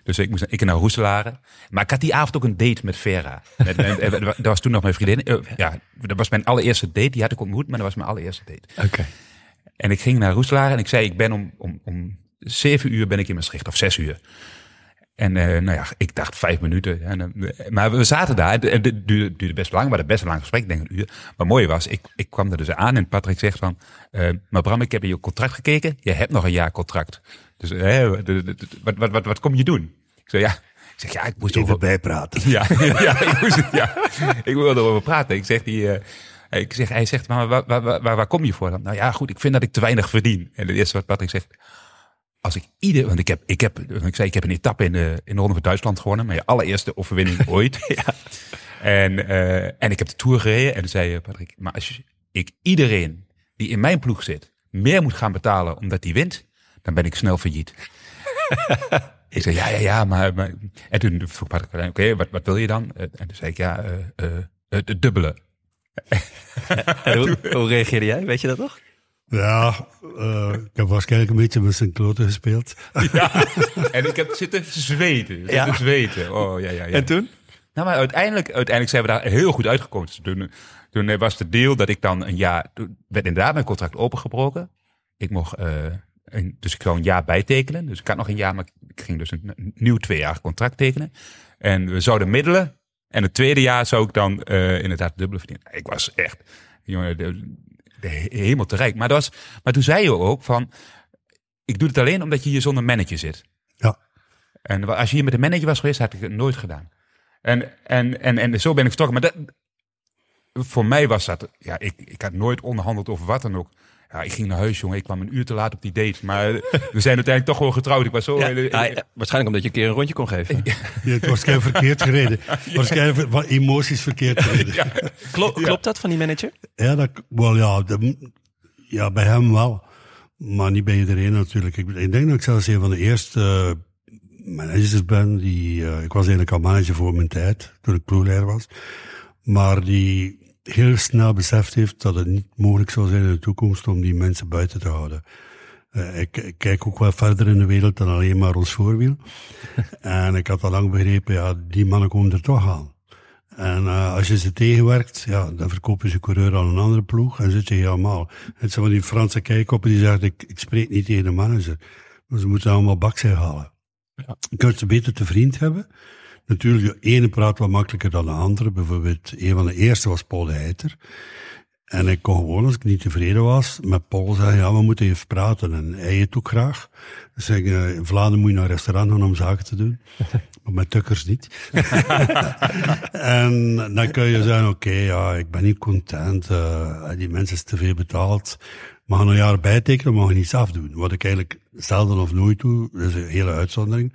Speaker 1: Dus ik moest ik naar Roeselare. Maar ik had die avond ook een date met Vera. Met, met, dat was toen nog mijn vriendin. ja, dat was mijn allereerste date. Die had ik ontmoet, maar dat was mijn allereerste date.
Speaker 2: Oké. Okay.
Speaker 1: En ik ging naar Roeselare en ik zei, ik ben om, om, om zeven uur ben ik in Maastricht, of zes uur. En uh, nou ja, ik dacht vijf minuten. En, uh, maar we zaten daar. En het duurde, duurde, best lang, maar het best een lang gesprek, denk ik een uur. Maar mooi was, ik, ik kwam er dus aan en Patrick zegt van... Uh, maar Bram, ik heb in je contract gekeken. Je hebt nog een jaar contract. Dus wat, wat, wat, wat kom je doen? Ik zei, ja, ik zeg, ja, ik moest
Speaker 3: Even bijpraten.
Speaker 1: Ja, ja, ik moest, ja, ik wilde erover praten. Ik zeg, die, ik zeg, hij zegt, maar waar, waar, waar, waar kom je voor dan? Nou ja, goed, ik vind dat ik te weinig verdien. En het eerste wat Patrick zegt, als ik ieder, want ik heb, ik heb, ik zei, ik heb een etappe in de, in de Ronde van Duitsland gewonnen, mijn allereerste overwinning ooit. ja. En, uh, en ik heb de Tour gereden en toen zei Patrick, maar als ik iedereen die in mijn ploeg zit meer moet gaan betalen omdat hij wint, dan ben ik snel failliet. ik zei, ja, ja, ja, maar, maar en toen vroeg Patrick, oké, okay, wat, wat wil je dan? En toen zei ik, ja, uh, uh, het dubbele.
Speaker 2: en hoe, hoe reageerde jij? Weet je dat nog?
Speaker 3: Ja, uh, ik heb waarschijnlijk een beetje met zijn kloten gespeeld.
Speaker 1: Ja, en ik heb zitten zweten. Zitten ja. zweten. Oh, ja, ja, ja.
Speaker 2: En toen?
Speaker 1: Nou, maar uiteindelijk, uiteindelijk zijn we daar heel goed uitgekomen. Dus toen, toen was de deal dat ik dan een jaar... Toen werd inderdaad mijn contract opengebroken. Ik mocht... Uh, een, dus ik zou een jaar bijtekenen. Dus ik had nog een jaar, maar ik ging dus een, een nieuw tweejarig contract tekenen. En we zouden middelen. En het tweede jaar zou ik dan uh, inderdaad dubbele verdienen. Ik was echt... Jongen, de, de hemel te rijk. Maar, dat was, maar toen zei je ook van, ik doe het alleen omdat je hier zonder manager zit.
Speaker 3: Ja.
Speaker 1: En als je hier met een manager was geweest, had ik het nooit gedaan. En, en, en, en zo ben ik vertrokken. Maar dat, voor mij was dat, ja, ik, ik had nooit onderhandeld over wat dan ook. Ja, ik ging naar huis, jongen. Ik kwam een uur te laat op die date. Maar we zijn uiteindelijk toch gewoon getrouwd. Ik was zo...
Speaker 2: Ja, ja, waarschijnlijk omdat je een keer een rondje kon geven.
Speaker 3: Ja, het was geen verkeerd gereden. Waarschijnlijk wat emoties verkeerd gereden.
Speaker 2: Klopt, klopt dat van die manager?
Speaker 3: Ja, dat, wel, ja, de, ja, bij hem wel. Maar niet bij iedereen natuurlijk. Ik, ik denk dat ik zelfs een van de eerste uh, managers ben. Die, uh, ik was eigenlijk al manager voor mijn tijd, toen ik ploegleider was. Maar die heel snel beseft heeft dat het niet mogelijk zou zijn in de toekomst om die mensen buiten te houden. Uh, ik, ik, kijk ook wel verder in de wereld dan alleen maar ons voorwiel. en ik had al lang begrepen, ja, die mannen komen er toch aan. En uh, als je ze tegenwerkt, ja, dan verkopen ze coureur aan een andere ploeg en zit je helemaal. Het zijn van die Franse kijkoppen die zeggen, ik, ik spreek niet tegen de manager. Maar ze moeten allemaal bakzij halen. Ja. Je kunt ze beter te vriend hebben. Natuurlijk, de ene praat wat makkelijker dan de andere. Bijvoorbeeld, een van de eerste was Paul de Heiter. En ik kon gewoon, als ik niet tevreden was, met Paul zeggen, ja, we moeten even praten. En hij het ook graag. Dus in Vlaanderen moet je naar een restaurant gaan om zaken te doen. maar met tukkers niet. en dan kun je zeggen, oké, ja, ik ben niet content. Uh, die mensen is te veel betaald. Gaan een jaar bijtekenen, maar we niets afdoen. Wat ik eigenlijk zelden of nooit doe, dat is een hele uitzondering.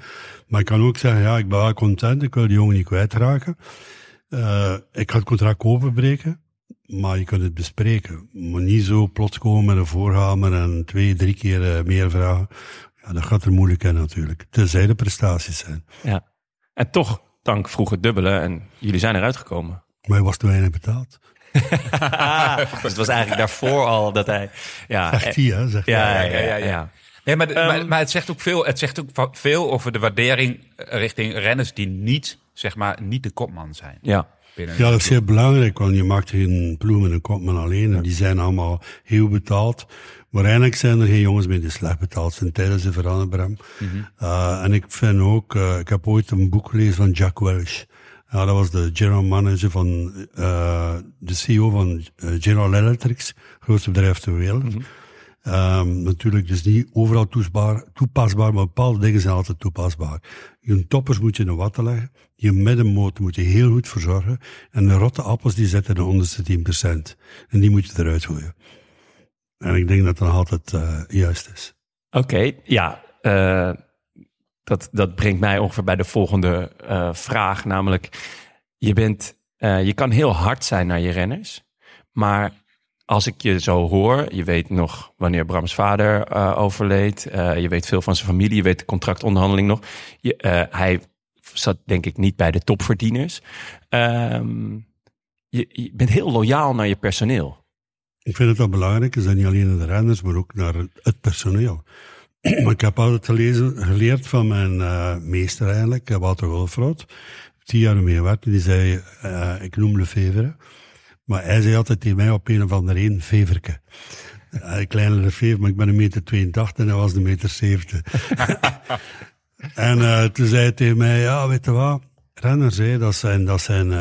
Speaker 3: Maar ik kan ook zeggen, ja, ik ben wel content, ik wil die jongen niet kwijtraken. Uh, ik ga het contract openbreken, maar je kunt het bespreken. Maar niet zo plots komen met een voorhamer en twee, drie keer uh, meer vragen. Ja, dat gaat er moeilijk in natuurlijk. Tenzij de prestaties zijn.
Speaker 2: Ja. En toch, dank vroeg het dubbele en jullie zijn eruit gekomen.
Speaker 3: Maar hij was te weinig betaald.
Speaker 2: dus het was eigenlijk daarvoor al dat hij... Ja,
Speaker 3: zegt hij, hè? Zegt
Speaker 2: ja, ja, ja, ja, ja.
Speaker 1: Nee, maar, um, maar, maar, het zegt ook veel, het zegt ook veel over de waardering richting renners die niet, zeg maar, niet de kopman zijn.
Speaker 2: Ja.
Speaker 3: Ja, dat is heel belangrijk, want je maakt geen ploeg met een kopman alleen. En die zijn allemaal heel betaald. Maar eigenlijk zijn er geen jongens meer die slecht betaald zijn tijdens de verandering. Mm -hmm. uh, en ik vind ook, uh, ik heb ooit een boek gelezen van Jack Welch. Ja, dat was de general manager van, uh, de CEO van General Electric, grootste bedrijf ter wereld. Mm -hmm. Um, natuurlijk, dus niet overal toepasbaar, toepasbaar, maar bepaalde dingen zijn altijd toepasbaar. Je toppers moet je in de watten leggen. Je middenmoot moet je heel goed verzorgen. En de rotte appels die zitten in de onderste 10%. En die moet je eruit gooien. En ik denk dat dat altijd uh, juist is.
Speaker 2: Oké, okay, ja. Uh, dat, dat brengt mij ongeveer bij de volgende uh, vraag. Namelijk, je, bent, je kan heel hard zijn naar je renners. Maar als ik je zo hoor, je weet nog wanneer Brams vader uh, overleed. Je weet veel van zijn familie, je weet de contractonderhandeling nog. Je, hij zat denk ik niet bij de topverdieners. Um, je, bent heel loyaal naar je personeel.
Speaker 3: Ik vind het wel belangrijk, is dat niet alleen naar de renners, maar ook naar het personeel. Ik heb altijd geleerd van mijn meester eigenlijk, Walter Wilfroot. Tien jaar mee werkte, die zei, ik noem Lefevre. Maar hij zei altijd tegen mij op een of andere reden, Veverke. Uh, kleinere vijf, maar ik ben een meter 82 en hij was een meter 70. en toen zei hij tegen mij, ja, weet je wat? Renners, hè, dat zijn, dat zijn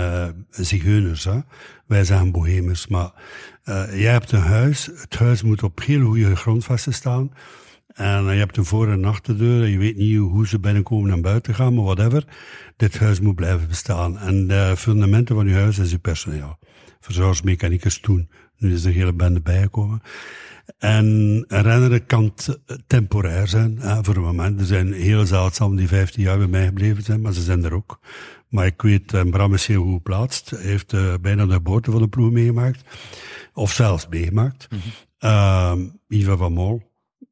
Speaker 3: zigeuners. Hè? Wij zijn bohemers. Maar jij hebt een huis. Het huis moet op heel goede grondvesten staan. En je hebt een voor- en achterdeur. Je weet niet hoe ze binnenkomen en buiten gaan, maar whatever. Dit huis moet blijven bestaan. En de fundamenten van je huis is je personeel. Verzorgingsmechanicus toen. Nu is er een hele bende bijgekomen. En een renner kan temporair zijn, hè, voor een moment. Er zijn hele zeldzame die 15 jaar bij mij gebleven zijn, maar ze zijn er ook. Maar ik weet, en Bram is heel goed geplaatst. Hij heeft uh, bijna de geboorte van de ploeg meegemaakt. Of zelfs meegemaakt. Mm -hmm. uh, Iva van Mol,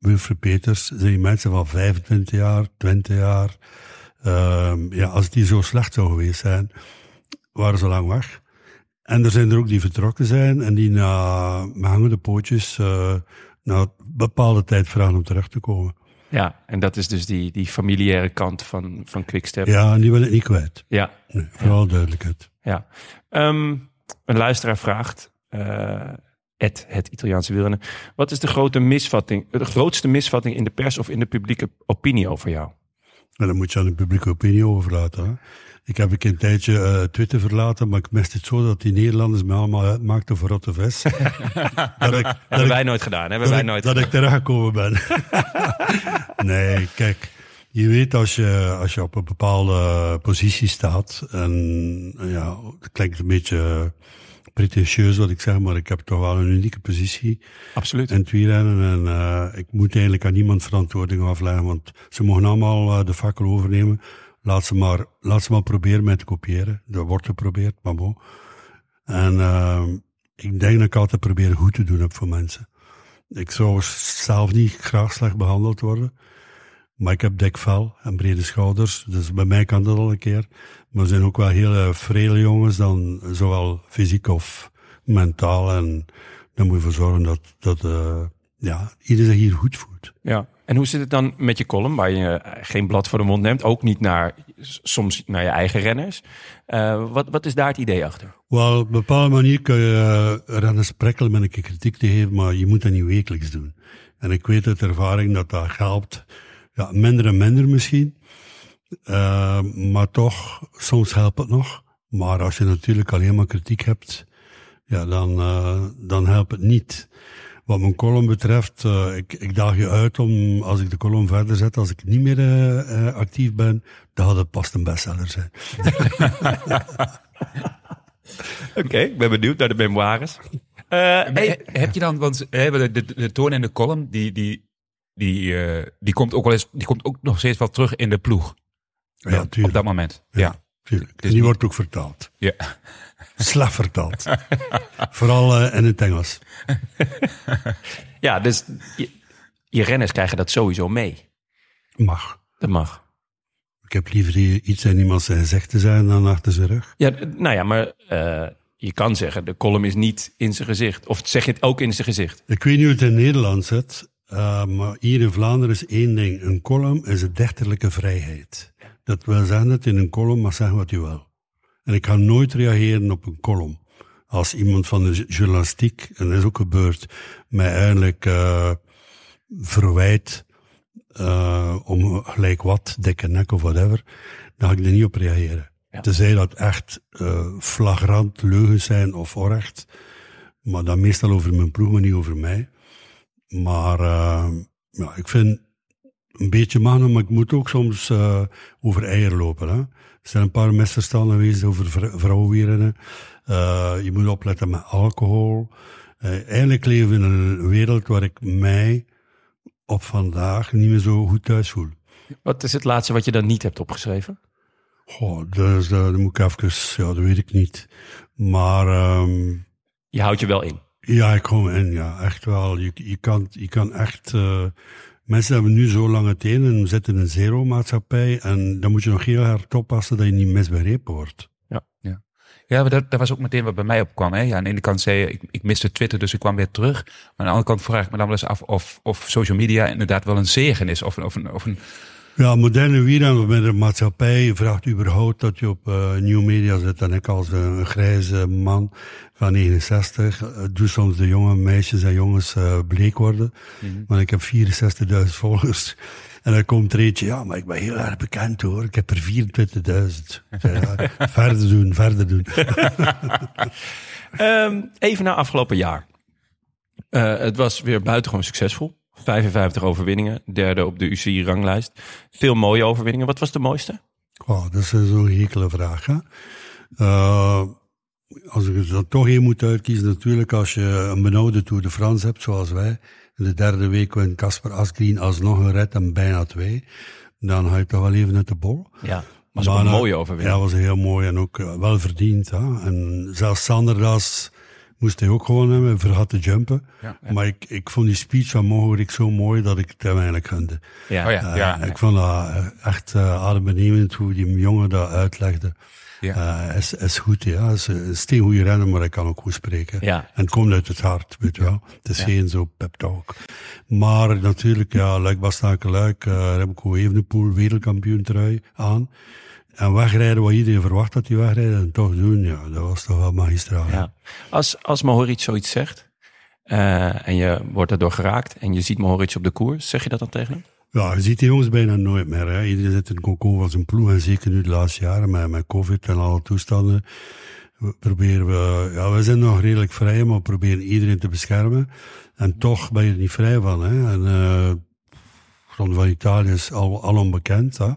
Speaker 3: Wilfried Peters, zijn mensen van 25 jaar, 20 jaar. Uh, ja, als die zo slecht zou geweest zijn, waren ze lang weg. En er zijn er ook die vertrokken zijn en die na hangende pootjes uh, na een bepaalde tijd vragen om terug te komen.
Speaker 2: Ja, en dat is dus die, die familiaire kant van, van Quickstep.
Speaker 3: Ja, en die wil ik niet kwijt.
Speaker 2: Ja.
Speaker 3: Nee, vooral ja. duidelijkheid.
Speaker 2: Ja. Um, een luisteraar vraagt, uh, Ed, het Italiaanse wielrennen. Wat is de, grote misvatting, de grootste misvatting in de pers of in de publieke opinie over jou?
Speaker 3: En dan moet je aan de publieke opinie overlaten. Hè? Ik heb een tijdje uh, Twitter verlaten, maar ik mist het zo dat die Nederlanders me allemaal uitmaakten voor rotte vis.
Speaker 2: dat ik, hebben wij nooit gedaan. Hebben wij
Speaker 3: ik,
Speaker 2: nooit
Speaker 3: dat
Speaker 2: gedaan.
Speaker 3: ik terechtgekomen ben. nee, kijk. Je weet als je, als je op een bepaalde positie staat, en ja, het klinkt een beetje pretentieus wat ik zeg, maar ik heb toch wel een unieke positie.
Speaker 2: Absoluut.
Speaker 3: In het wielrennen. En uh, ik moet eigenlijk aan niemand verantwoording afleggen, want ze mogen allemaal uh, de fakkel overnemen. Laat ze maar, laat ze maar proberen mij te kopiëren. Dat wordt geprobeerd, maar bon. En uh, ik denk dat ik altijd probeer goed te doen heb voor mensen. Ik zou zelf niet graag slecht behandeld worden. Maar ik heb dik vel en brede schouders. Dus bij mij kan dat al een keer. Maar er zijn ook wel hele vrede jongens, dan zowel fysiek of mentaal. En dan moet je ervoor zorgen dat, dat uh, ja, iedereen zich hier goed voelt.
Speaker 2: Ja, en hoe zit het dan met je column, waar je geen blad voor de mond neemt? Ook niet naar, soms naar je eigen renners. Uh, wat, wat is daar het idee achter?
Speaker 3: Wel, op een bepaalde manier kun je uh, renners prikkelen met een keer kritiek te geven, maar je moet dat niet wekelijks doen. En ik weet uit ervaring dat dat helpt. Ja, minder en minder misschien. Uh, maar toch, soms helpt het nog. Maar als je natuurlijk alleen maar kritiek hebt, ja, dan, uh, dan helpt het niet. Wat mijn column betreft, uh, ik, ik daag je uit om, als ik de column verder zet, als ik niet meer uh, actief ben, dan had het pas een bestseller zijn.
Speaker 2: Oké, okay, ik ben benieuwd naar de memoires.
Speaker 1: hey, heb je dan, want de, de, de toon en de column, die, die, die, die, komt ook wel eens, die komt ook nog steeds wel terug in de ploeg.
Speaker 3: Ja,
Speaker 1: op, op dat moment. Ja, ja.
Speaker 3: tuurlijk. Dus die niet... wordt ook vertaald.
Speaker 1: Ja.
Speaker 3: Slecht vertaald. Vooral uh, in het Engels.
Speaker 2: ja, dus je, je, renners krijgen dat sowieso mee.
Speaker 3: Mag.
Speaker 2: Dat mag.
Speaker 3: Ik heb liever iets in iemand zijn gezicht te zijn dan achter zijn rug.
Speaker 2: Ja, nou ja, maar uh, je kan zeggen, de column is niet in zijn gezicht. Of zeg je het ook in zijn gezicht?
Speaker 3: Ik weet niet hoe het in Nederland zit. Uh, maar hier in Vlaanderen is één ding. Een column is een dechterlijke vrijheid. Dat wil zeggen dat in een column mag zeggen wat je wil. En ik ga nooit reageren op een column. Als iemand van de journalistiek, en dat is ook gebeurd, mij eigenlijk uh, verwijt uh, om gelijk wat, dikke nek of whatever, dan ga ik er niet op reageren. Ja. Tenzij dat echt uh, flagrant leugens zijn of orecht. Maar dan meestal over mijn ploeg, maar niet over mij. Maar ja, ik vind een beetje mag, maar ik moet ook soms uh, over eieren lopen. Hè. Er zijn een paar misverstanden geweest over vrouwenwieren. Uh, je moet opletten met alcohol. Uh, eigenlijk leven we in een wereld waar ik mij op vandaag niet meer zo goed thuis voel.
Speaker 2: Wat is het laatste wat je dan niet hebt opgeschreven?
Speaker 3: Goh, dus, dat moet ik even, ja, dat weet ik niet. Maar... Um,
Speaker 2: je houdt je wel in?
Speaker 3: Ja, ik kom in, ja, echt wel. Je, je, kan, je kan echt... Mensen hebben nu zo lange tenen en zitten in een zero-maatschappij. En dan moet je nog heel hard oppassen dat je niet misbegrepen wordt.
Speaker 1: Ja, ja. ja maar dat, dat was ook meteen wat bij mij opkwam. Hè? Ja, aan de ene kant zei je, ik, ik miste Twitter, dus ik kwam weer terug. Maar aan de andere kant vraag ik me dan wel eens af of, of social media inderdaad wel een zegen is. Of, of, een, of een,
Speaker 3: Ja, moderne wielrennen met de maatschappij vraagt überhaupt dat je op uh, nieuw media zit. En ik als een grijze man van 69 uh, doe soms de jonge meisjes en jongens uh, bleek worden. Mm -hmm. Maar ik heb 64.000 volgers. En dan komt er eentje, ja, maar ik ben heel erg bekend hoor. Ik heb er 24.000. Ja, verder doen, verder doen.
Speaker 2: um, even naar afgelopen jaar. Het was weer buitengewoon succesvol. 55 overwinningen, derde op de UCI-ranglijst. Veel mooie overwinningen. Wat was de mooiste?
Speaker 3: Oh, dat is zo'n hekele vraag. Hè? Uh, als ik er dan toch één moet uitkiezen, natuurlijk als je een benauwde Tour de France hebt, zoals wij. In de derde week wint Casper Asgreen alsnog een red en bijna twee. Dan ga je toch wel even uit de bol.
Speaker 2: Ja, was ook een mooie overwinning.
Speaker 3: Ja, was heel mooi en ook wel verdiend. Hè? En zelfs Sanderdas moest hij ook gewoon hebben, vergat te jumpen. Ja, ja. Maar ik, ik vond die speech van Mohoric zo mooi dat ik het hem eigenlijk gunde.
Speaker 2: Ja. Oh ja,
Speaker 3: uh,
Speaker 2: ja,
Speaker 3: Ik vond dat echt uh, adembenemend hoe die jongen dat uitlegde.
Speaker 1: Ja.
Speaker 3: Uh, is, is goed, ja. Is een steengoede renner, maar hij kan ook goed spreken.
Speaker 2: Ja.
Speaker 3: En het komt uit het hart, weet je wel. Het is geen zo pep talk. Maar natuurlijk, ja, Luik Bastaken Luik, uh, Remco Evenepoel, wereldkampioen trui aan. En wegrijden wat iedereen verwacht dat hij wegrijdt en toch doen, ja, dat was toch wel magistraal.
Speaker 2: Ja. Als, als Mohoric zoiets zegt uh, en je wordt erdoor geraakt en je ziet Mohoric op de koers, zeg je dat dan tegen hem?
Speaker 3: Ja, je ziet die jongens bijna nooit meer. Hè. Iedereen zit in concours van zijn ploeg en zeker nu de laatste jaren met, met covid en alle toestanden. We proberen we, ja, we zijn nog redelijk vrij, maar we proberen iedereen te beschermen. En toch ben je er niet vrij van. Hè. En, uh, Ronde van Italië is al, al onbekend. Hè.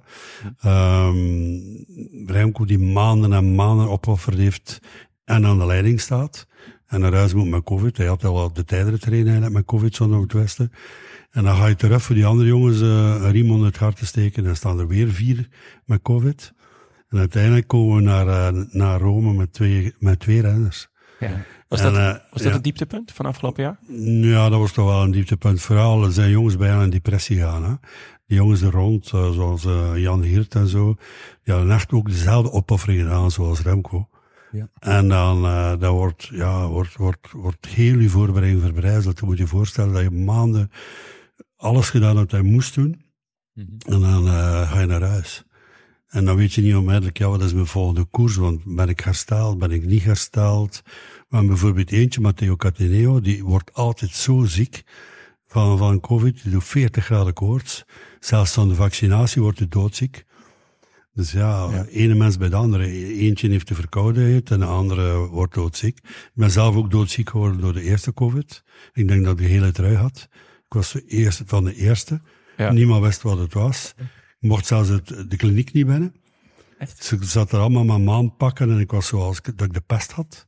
Speaker 3: Um, Remco die maanden en maanden opofferd heeft en aan de leiding staat. En naar huis moet met covid. Hij had al de tijdrit trainen met covid zonder het westen. En dan ga je terug voor die andere jongens uh, een riem onder het hart te steken. En dan staan er weer vier met covid. En uiteindelijk komen we naar, uh, naar Rome met twee, met twee renners.
Speaker 2: Ja. Was dat, en, uh, was dat ja. het dieptepunt van afgelopen jaar?
Speaker 3: Ja, dat was toch wel een dieptepunt. Vooral er zijn jongens bijna in depressie gaan. Hè. Die jongens er rond, uh, zoals uh, Jan Hiert en zo, die hadden echt ook dezelfde opoffering gedaan zoals Remco.
Speaker 1: Ja.
Speaker 3: En dan, uh, dan wordt, ja, wordt, wordt, wordt heel je voorbereiding verbrijzeld. Je moet je voorstellen dat je maanden alles gedaan hebt wat hij moest doen. Mm-hmm. En dan uh, ga je naar huis. En dan weet je niet onmiddellijk, ja, wat is mijn volgende koers? Want ben ik hersteld, ben ik niet hersteld? Maar bijvoorbeeld eentje, Matteo Cateneo, die wordt altijd zo ziek van, van COVID. Die doet 40 graden koorts. Zelfs van de vaccinatie wordt hij doodziek. Dus ja, ja, ene mens bij de andere. Eentje heeft de verkoudheid en de andere wordt doodziek. Ik ben zelf ook doodziek geworden door de eerste COVID. Ik denk dat ik de hele trui had. Ik was de eerste van de eerste.
Speaker 2: Ja.
Speaker 3: Niemand wist wat het was. Ik mocht zelfs het, de kliniek niet binnen.
Speaker 2: Echt?
Speaker 3: Ze zat er allemaal mijn maan pakken en ik was zoals dat ik de pest had.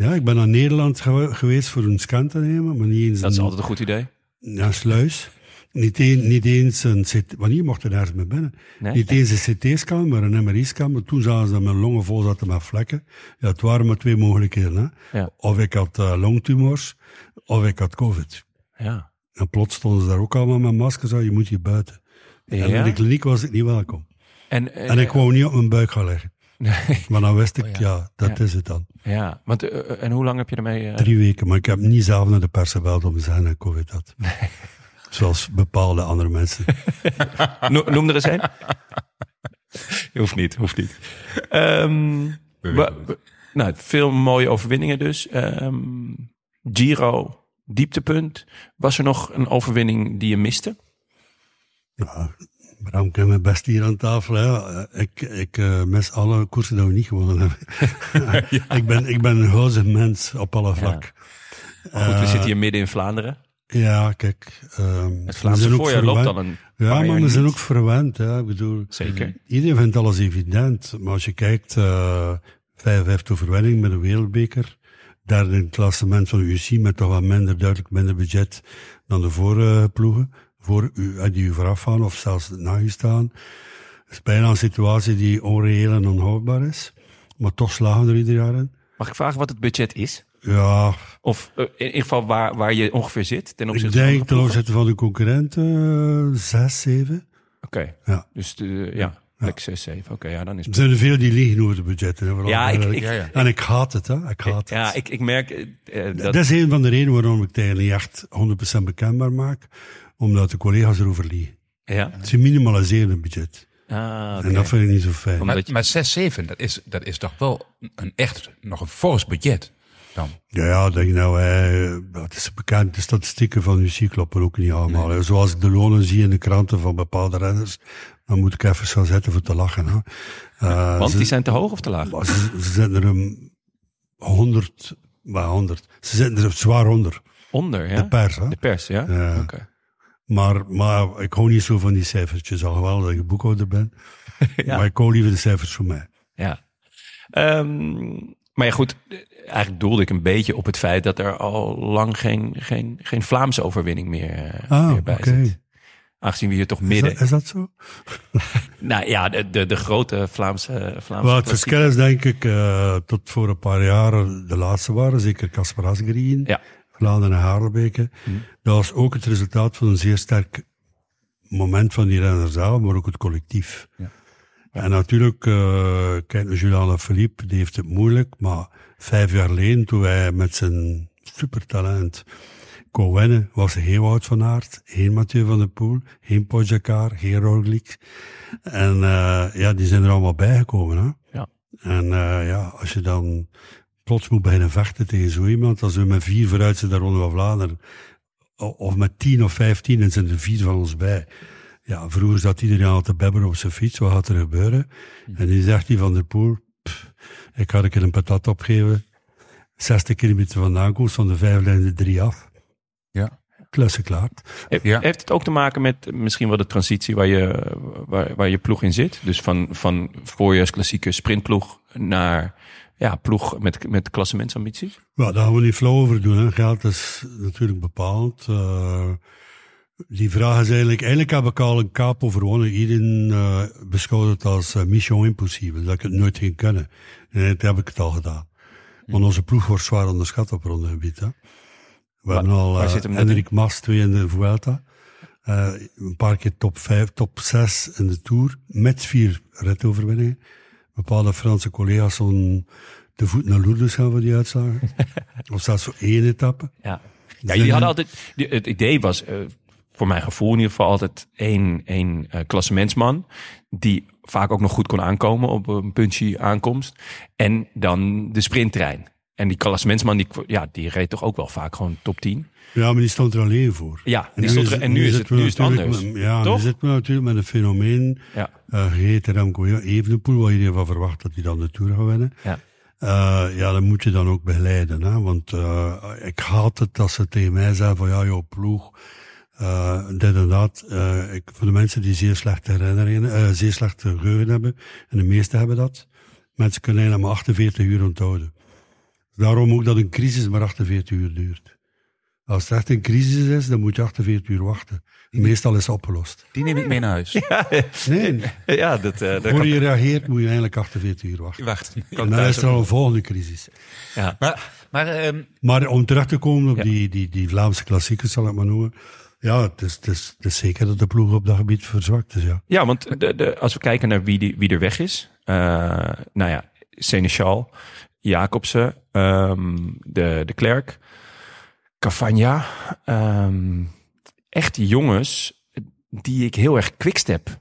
Speaker 3: Ja, ik ben naar Nederland gew geweest voor een scan te nemen, maar niet eens
Speaker 2: Dat is
Speaker 3: een,
Speaker 2: altijd een goed idee.
Speaker 3: ja, sluis. Niet, een, niet eens een CT, want hier mocht er nergens meer binnen.
Speaker 2: Nee?
Speaker 3: Niet eens een CT-scan, maar een MRI-scan. Maar toen zagen ze dat mijn longen vol zaten met vlekken. Ja, het waren maar twee mogelijkheden. Hè.
Speaker 2: Ja.
Speaker 3: Of ik had uh, longtumors, of ik had COVID.
Speaker 2: Ja.
Speaker 3: En plots stonden ze daar ook allemaal met maskers aan, je moet hier buiten. En in de kliniek was ik niet welkom.
Speaker 2: En, eh,
Speaker 3: En ik wou niet op mijn buik gaan liggen.
Speaker 2: Nee.
Speaker 3: Maar dan wist ik,
Speaker 2: Oh ja.
Speaker 3: ja. dat
Speaker 2: Ja.
Speaker 3: is het dan.
Speaker 2: Ja, want eh, en hoe lang heb je ermee? eh,
Speaker 3: Drie weken, maar ik heb niet zelf naar de pers gebeld om te zeggen dat ik COVID had. Zoals bepaalde andere mensen.
Speaker 2: No- Noem er eens een. hoeft niet, hoeft niet. Ehm, wa- nou, veel mooie overwinningen dus. Ehm, Giro, dieptepunt. Was er nog een overwinning die je miste?
Speaker 3: Ja, Bram, ik ben best hier aan tafel. Hè. Ik, ik uh, mis alle koersen dat we niet gewonnen hebben. ik, ben, ik ben een huizig mens op alle vlak.
Speaker 2: Maar goed, we
Speaker 3: Eh,
Speaker 2: zitten hier midden in Vlaanderen.
Speaker 3: Ja, kijk. ehm,
Speaker 2: Het Vlaamse voorjaar loopt al een
Speaker 3: Ja, maar we zijn
Speaker 2: niet.
Speaker 3: ook verwend. Hè. Ik bedoel,
Speaker 2: Zeker.
Speaker 3: Iedereen vindt alles evident. Maar als je kijkt, uh, 55 overwinning met een wereldbeker. Derde in het klassement van de UCI met toch wat minder, duidelijk minder budget dan de vorige ploegen. Voor u, eh, die u vooraf gaan of zelfs na u staan. Het is bijna een situatie die onreëel en onhoudbaar is. Maar toch slagen we er ieder jaar in.
Speaker 2: Mag ik vragen wat het budget is?
Speaker 3: Ja,
Speaker 2: Of eh, in ieder geval waar, waar je ongeveer zit ten
Speaker 3: ik
Speaker 2: opzichte van
Speaker 3: denk
Speaker 2: de
Speaker 3: ten opzichte van de concurrenten, uh, 6, 7.
Speaker 2: Oké,
Speaker 3: Ja.
Speaker 2: dus de, ja, plek 6, 7. Oké, ja, dan is
Speaker 3: Er zijn er veel die liegen over de budgetten.
Speaker 2: Ja, ik-
Speaker 3: eigenlijk.
Speaker 2: ik-
Speaker 1: Ja, ja.
Speaker 3: En ik haat het, hè. Ik haat het.
Speaker 2: Ja, ik, ik merk eh, eh,
Speaker 3: Dat,
Speaker 2: dat...
Speaker 3: is een van de redenen waarom ik het eigenlijk niet echt 100% bekendbaar maak. Omdat de collega's erover liegen.
Speaker 2: Ja.
Speaker 3: Ze minimaliseren het budget.
Speaker 2: Ah.
Speaker 3: En dat vind ik niet zo fijn.
Speaker 1: Maar, maar 6, 7, dat is, dat is toch wel een echt nog een fors budget dan.
Speaker 3: Ja, ja, denk nou, hè, het is bekend, de statistieken van UC kloppen ook niet allemaal. Zoals ik de lonen zie in de kranten van bepaalde renners, dan moet ik even gaan zetten voor te lachen. Hè. Eh,
Speaker 2: Want
Speaker 3: ze,
Speaker 2: die zijn te hoog of te laag?
Speaker 3: ze, ze zitten er een 100, maar 100. Ze zitten er zwaar onder.
Speaker 2: Onder, ja?
Speaker 3: De pers, hè.
Speaker 2: De pers, ja?
Speaker 3: Ja.
Speaker 2: Oké.
Speaker 3: Maar, maar ik hou niet zo van die cijfertjes, alhoewel dat ik boekhouder ben.
Speaker 2: Ja.
Speaker 3: Maar ik hou liever de cijfers voor mij.
Speaker 2: Ja. Ehm, maar ja, goed. Eigenlijk doelde ik een beetje op het feit dat er al lang geen, geen, geen Vlaamse overwinning meer, eh,
Speaker 3: Ah,
Speaker 2: meer bij
Speaker 3: oké.
Speaker 2: zit. Aangezien we hier toch
Speaker 3: Is
Speaker 2: midden...
Speaker 3: dat, is dat zo?
Speaker 2: Nou ja, de, de, de grote Vlaamse... Vlaamse
Speaker 3: Wel, het verschil is denk ik eh, tot voor een paar jaar de laatste waren, zeker Casper Asgreen,
Speaker 2: Ja.
Speaker 3: Vlaanderen en Haarlebeke. Dat was ook het resultaat van een zeer sterk moment van die renners zelf, maar ook het collectief.
Speaker 1: Ja.
Speaker 3: En natuurlijk, eh kijk naar Julian Philippe, die heeft het moeilijk, maar vijf jaar geleden, toen hij met zijn supertalent kon winnen, was er geen Wout van Aert, geen Mathieu van der Poel, geen Pogacar, geen Roglic. En eh, ja, die zijn er allemaal bijgekomen. Hè?
Speaker 2: Ja.
Speaker 3: En eh, ja, als je dan plots moet beginnen vechten tegen zo iemand, als we met vier vooruit zitten daar Ronde van Vlaanderen, of met tien of vijftien, en zijn er vier van ons bij. Ja, vroeger zat iedereen al te bebberen op zijn fiets, wat gaat er gebeuren? En die zegt die van der Poel, "Pff, ik ga een keer een patat opgeven, 60 kilometer vandaan komt, van de vijf lijn de drie af.
Speaker 1: Ja.
Speaker 3: Klussen klaar.
Speaker 1: Ja.
Speaker 2: heeft het ook te maken met misschien wel de transitie waar je, waar, waar je ploeg in zit? Dus van, van voorjaarsklassieke sprintploeg naar ja, ploeg met, met klassementsambities?
Speaker 3: Ja, daar gaan we niet flauw over doen. Hè. Geld is natuurlijk bepaald. Eh, die vraag is eigenlijk... Eigenlijk heb ik al een kaap overwonnen. Iedereen eh beschouwt het als eh, mission impossible. Dat ik het nooit ging kunnen. En dat heb ik het al gedaan. Want onze ploeg wordt zwaar onderschat op rondegebied. Hè. We hebben al
Speaker 2: waar dat in?
Speaker 3: Enric Mas, twee in de Vuelta. Een paar keer top 5, top 6 in de Tour. Met vier ritoverwinningen. Bepaalde Franse collega's zo'n de voet naar Lourdes gaan voor die uitslagen. of zelfs voor één etappe.
Speaker 2: Ja, ja jullie hadden altijd. Het idee was, eh, voor mijn gevoel in ieder geval, altijd één, één eh, klassementsman. Die vaak ook nog goed kon aankomen op een punchy aankomst. En dan de sprinttrein. En die klassementsman, die, ja, die reed toch ook wel vaak gewoon top 10.
Speaker 3: Ja, maar die stond er alleen voor.
Speaker 2: Ja, die stond er, en nu is het, nu is het anders.
Speaker 3: met- ja,
Speaker 2: toch?
Speaker 3: nu zitten we natuurlijk met een fenomeen.
Speaker 2: Ja.
Speaker 3: Uh, Geet Remco Evenepoel, waar iedereen van verwacht dat hij dan de Tour gaat winnen.
Speaker 2: Ja.
Speaker 3: Eh, ja, dan moet je dan ook begeleiden. Hè? Want eh, ik haat het als ze tegen mij zeggen van ja, jouw ploeg, eh dit en dat. Eh, ik, voor de mensen die zeer slechte herinneringen, eh, zeer slechte geheugen hebben, en de meeste hebben dat, mensen kunnen eigenlijk maar 48 uur onthouden. Daarom ook dat een crisis maar 48 uur duurt. Als het echt een crisis is, dan moet je 48 uur wachten. Meestal is het opgelost.
Speaker 1: Die neem ik mee naar huis.
Speaker 3: Nee,
Speaker 2: Ja, dat, eh, dat
Speaker 3: voor
Speaker 2: kan-
Speaker 3: je reageert moet je eigenlijk 48 uur wachten.
Speaker 1: Wacht.
Speaker 3: En dan is er al een volgende crisis.
Speaker 2: ja.
Speaker 1: Maar, maar ehm,
Speaker 3: Maar om terug te komen op
Speaker 2: Ja.
Speaker 3: die, die, die Vlaamse klassiekers, zal ik maar noemen. Ja, het is, het, is, het is zeker dat de ploeg op dat gebied verzwakt is, ja.
Speaker 2: Ja, want de, de, als we kijken naar wie, die, wie er weg is. eh, nou ja, Seneschal, Jacobsen, ehm, de, de Klerk, Cavagna. ehm, echt jongens die ik heel erg quickstep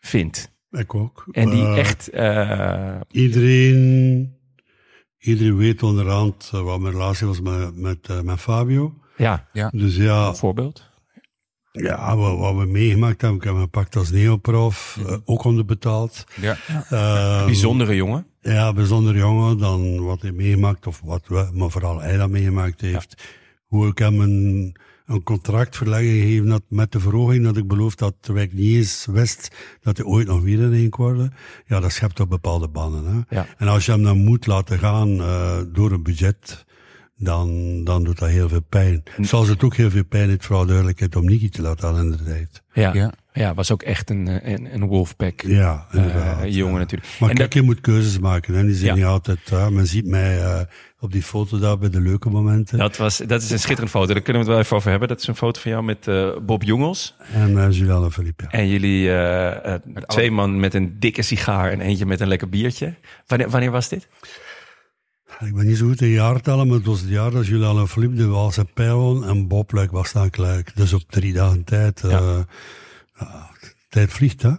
Speaker 2: vind.
Speaker 3: Ik ook.
Speaker 2: En die
Speaker 3: Eh,
Speaker 2: echt... eh,
Speaker 3: Iedereen, iedereen weet onderhand eh, wat mijn relatie was met, met, met Fabio.
Speaker 2: ja,
Speaker 3: Dus ja,
Speaker 2: een voorbeeld.
Speaker 3: ja wat, wat we meegemaakt hebben, ik heb hem gepakt als neoprof,
Speaker 2: Mhm.
Speaker 3: ook onderbetaald.
Speaker 1: ja.
Speaker 3: Eh,
Speaker 2: Bijzondere jongen.
Speaker 3: Ja, bijzonder jongen dan wat hij meegemaakt, of wat we, maar vooral hij dat meegemaakt heeft. Hoe ik hem een, een contractverlenging gegeven had met de verhoging dat ik beloofd had, terwijl ik niet eens wist dat hij ooit nog weer in worden. Ja, dat schept toch bepaalde bannen. Hè?
Speaker 2: Ja.
Speaker 3: En als je hem dan moet laten gaan eh, door een budget, dan, dan doet dat heel veel pijn. Zoals het ook heel veel pijn heeft, vooral duidelijkheid, om Niki te laten gaan in de tijd.
Speaker 2: Ja,
Speaker 1: Ja.
Speaker 2: ja. was ook echt een, eh, een, een wolfpack
Speaker 3: Ja, inderdaad.
Speaker 2: jongen
Speaker 3: ja.
Speaker 2: natuurlijk.
Speaker 3: Maar
Speaker 2: en
Speaker 3: kijk, je moet keuzes maken. Hè. Die zijn
Speaker 2: Ja.
Speaker 3: niet altijd... ja, men ziet mij op die foto daar bij de leuke momenten.
Speaker 2: Dat, was, dat is een schitterende foto. Daar kunnen we het wel even over hebben. Dat is een foto van jou met eh, Bob Jongels.
Speaker 3: En uh, Julian en Philippe, ja.
Speaker 2: En jullie, eh, twee man met een dikke sigaar en eentje met een lekker biertje. Wanneer, wanneer was dit?
Speaker 3: Ik ben niet zo goed in jaartallen, maar het was het jaar dat Julian en Philippe de Waalse Pijl en Bob Luik was staan kluik. Dus op drie dagen tijd. eh,
Speaker 2: Ja.
Speaker 3: Tijd vliegt, hè?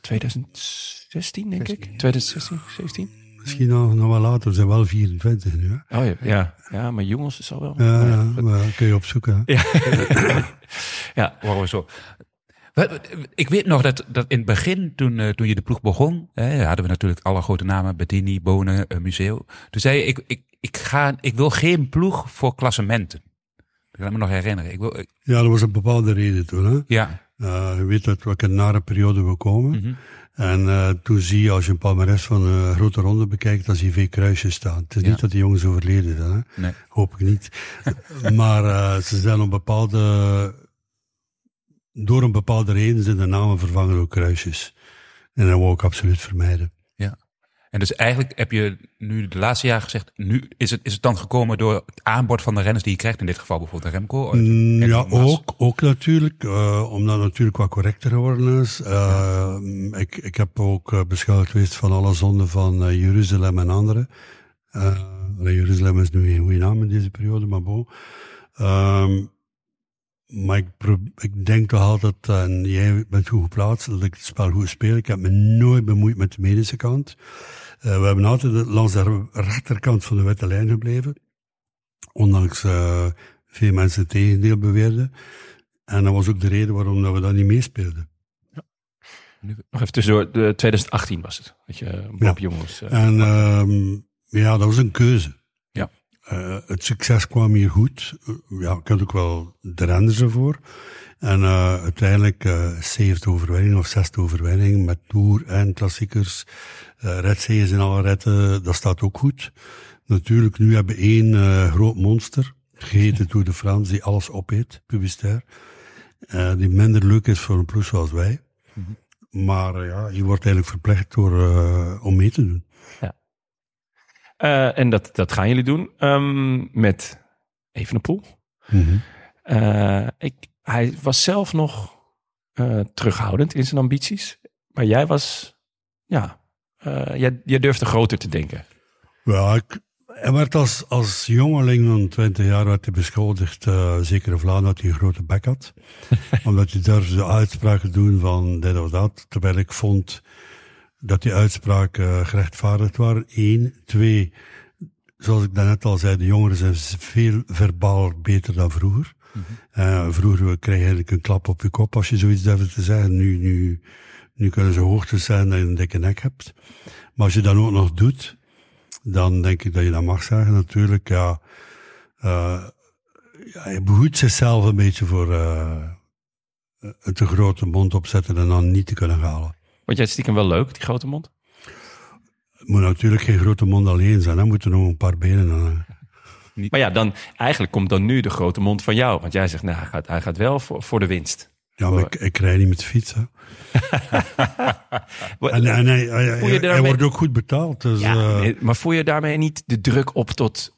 Speaker 2: 2016, denk ik. 2016, 17?
Speaker 3: Misschien nog, nog wel later. We zijn wel 24 nu, hè?
Speaker 2: Oh ja, ja. ja maar jongens is al wel.
Speaker 3: Ja, ja, maar kun je opzoeken. Hè?
Speaker 2: Ja.
Speaker 1: ja. Waarom zo? Ik weet nog dat, dat in het begin, toen, uh, toen je de ploeg begon, hè, hadden we natuurlijk alle grote namen, Bettini, Bonen, uh, Museo. Toen zei je, ik, ik, ik, ga, ik wil geen ploeg voor klassementen. Ik kan me nog herinneren. Ik wil, ik...
Speaker 3: Ja, dat was een bepaalde reden toen. Hè?
Speaker 1: Ja.
Speaker 3: Uh, je weet uit welke nare periode we komen.
Speaker 1: Mm -hmm.
Speaker 3: En uh, toen zie je, als je een palmares van een grote ronde bekijkt, dan zie je veel kruisjes staan. Het is
Speaker 1: Ja.
Speaker 3: niet dat die jongens overleden zijn, hè?
Speaker 1: Nee.
Speaker 3: hoop ik niet. maar uh, ze zijn op bepaalde, door een bepaalde reden zijn de namen vervangen door kruisjes. En dat wou ik absoluut vermijden.
Speaker 1: En dus eigenlijk heb je nu de laatste jaren gezegd, nu is het, is het dan gekomen door het aanbod van de renners die je krijgt, in dit geval bijvoorbeeld Remco?
Speaker 3: Mm,
Speaker 1: en
Speaker 3: ja, ook, ook natuurlijk, uh, omdat het natuurlijk wat correcter geworden is. Uh, ik, ik heb ook beschuldigd geweest van alle zonden van uh, Jeruzalem en anderen. Jeruzalem is nu geen goede naam in deze periode, maar bon. Um, maar ik, ik, denk toch altijd, en jij bent goed geplaatst, dat ik het spel goed speel. Ik heb me nooit bemoeid met de medische kant. Uh, we hebben altijd langs de rechterkant van de witte lijn gebleven. Ondanks uh, veel mensen het tegendeel beweerden. En dat was ook de reden waarom dat we dat niet meespeelden.
Speaker 2: Ja. Nog even tussendoor, de 2018 was het, dat je Bob ja. Jongens...
Speaker 3: Uh, en um, ja, dat was een keuze.
Speaker 1: Ja.
Speaker 3: Uh, het succes kwam hier goed. Uh, ja, ik had ook wel de renners ervoor. En uh, uiteindelijk uh, zevende overwinning of zesde overwinning met Tour en klassiekers. Uh, Redzeeën in alle retten, dat staat ook goed. Natuurlijk, nu hebben we één uh, groot monster, geheten Tour de France, die alles opeet, publicitair. Uh, die minder leuk is voor een ploeg zoals wij. Mm -hmm. Maar ja, je wordt eigenlijk verplicht door, om mee te doen.
Speaker 2: Ja. En dat, dat gaan jullie doen um, met Evenepoel.
Speaker 3: Mm -hmm.
Speaker 2: ik, hij was zelf nog terughoudend in zijn ambities. Maar jij was, ja, jij, jij durfde groter te denken.
Speaker 3: Ja, ik, hij werd als, als jongeling van 20 jaar werd hij beschuldigd, zeker in Vlaanderen, dat hij een grote bek had. Omdat hij durfde uitspraken doen van dit of dat. Terwijl ik vond dat die uitspraken gerechtvaardigd waren. Eén. Twee, zoals ik daarnet al zei, de jongeren zijn veel verbaal beter dan vroeger. Mm -hmm. uh, vroeger kreeg je eigenlijk een klap op je kop als je zoiets durfde te zeggen. Nu, nu, nu kunnen ze hoogte zijn dat je een dikke nek hebt. Maar als je dat ook nog doet, dan denk ik dat je dat mag zeggen. Natuurlijk, ja, uh, ja hij behoedt zichzelf een beetje voor uh, een te grote mond opzetten en dan niet te kunnen halen.
Speaker 2: Vond jij het stiekem wel leuk, die grote mond?
Speaker 3: Het moet natuurlijk geen grote mond alleen zijn. Dan moeten er nog een paar benen aan.
Speaker 2: Niet. Maar ja, dan, eigenlijk komt dan nu de grote mond van jou. Want jij zegt, nou, hij gaat, hij gaat wel voor, voor de winst.
Speaker 3: Ja, maar ik, ik rij niet met de fiets. en, en hij, hij, hij, hij wordt ook goed betaald. Dus,
Speaker 2: ja, nee, maar voel je daarmee niet de druk op tot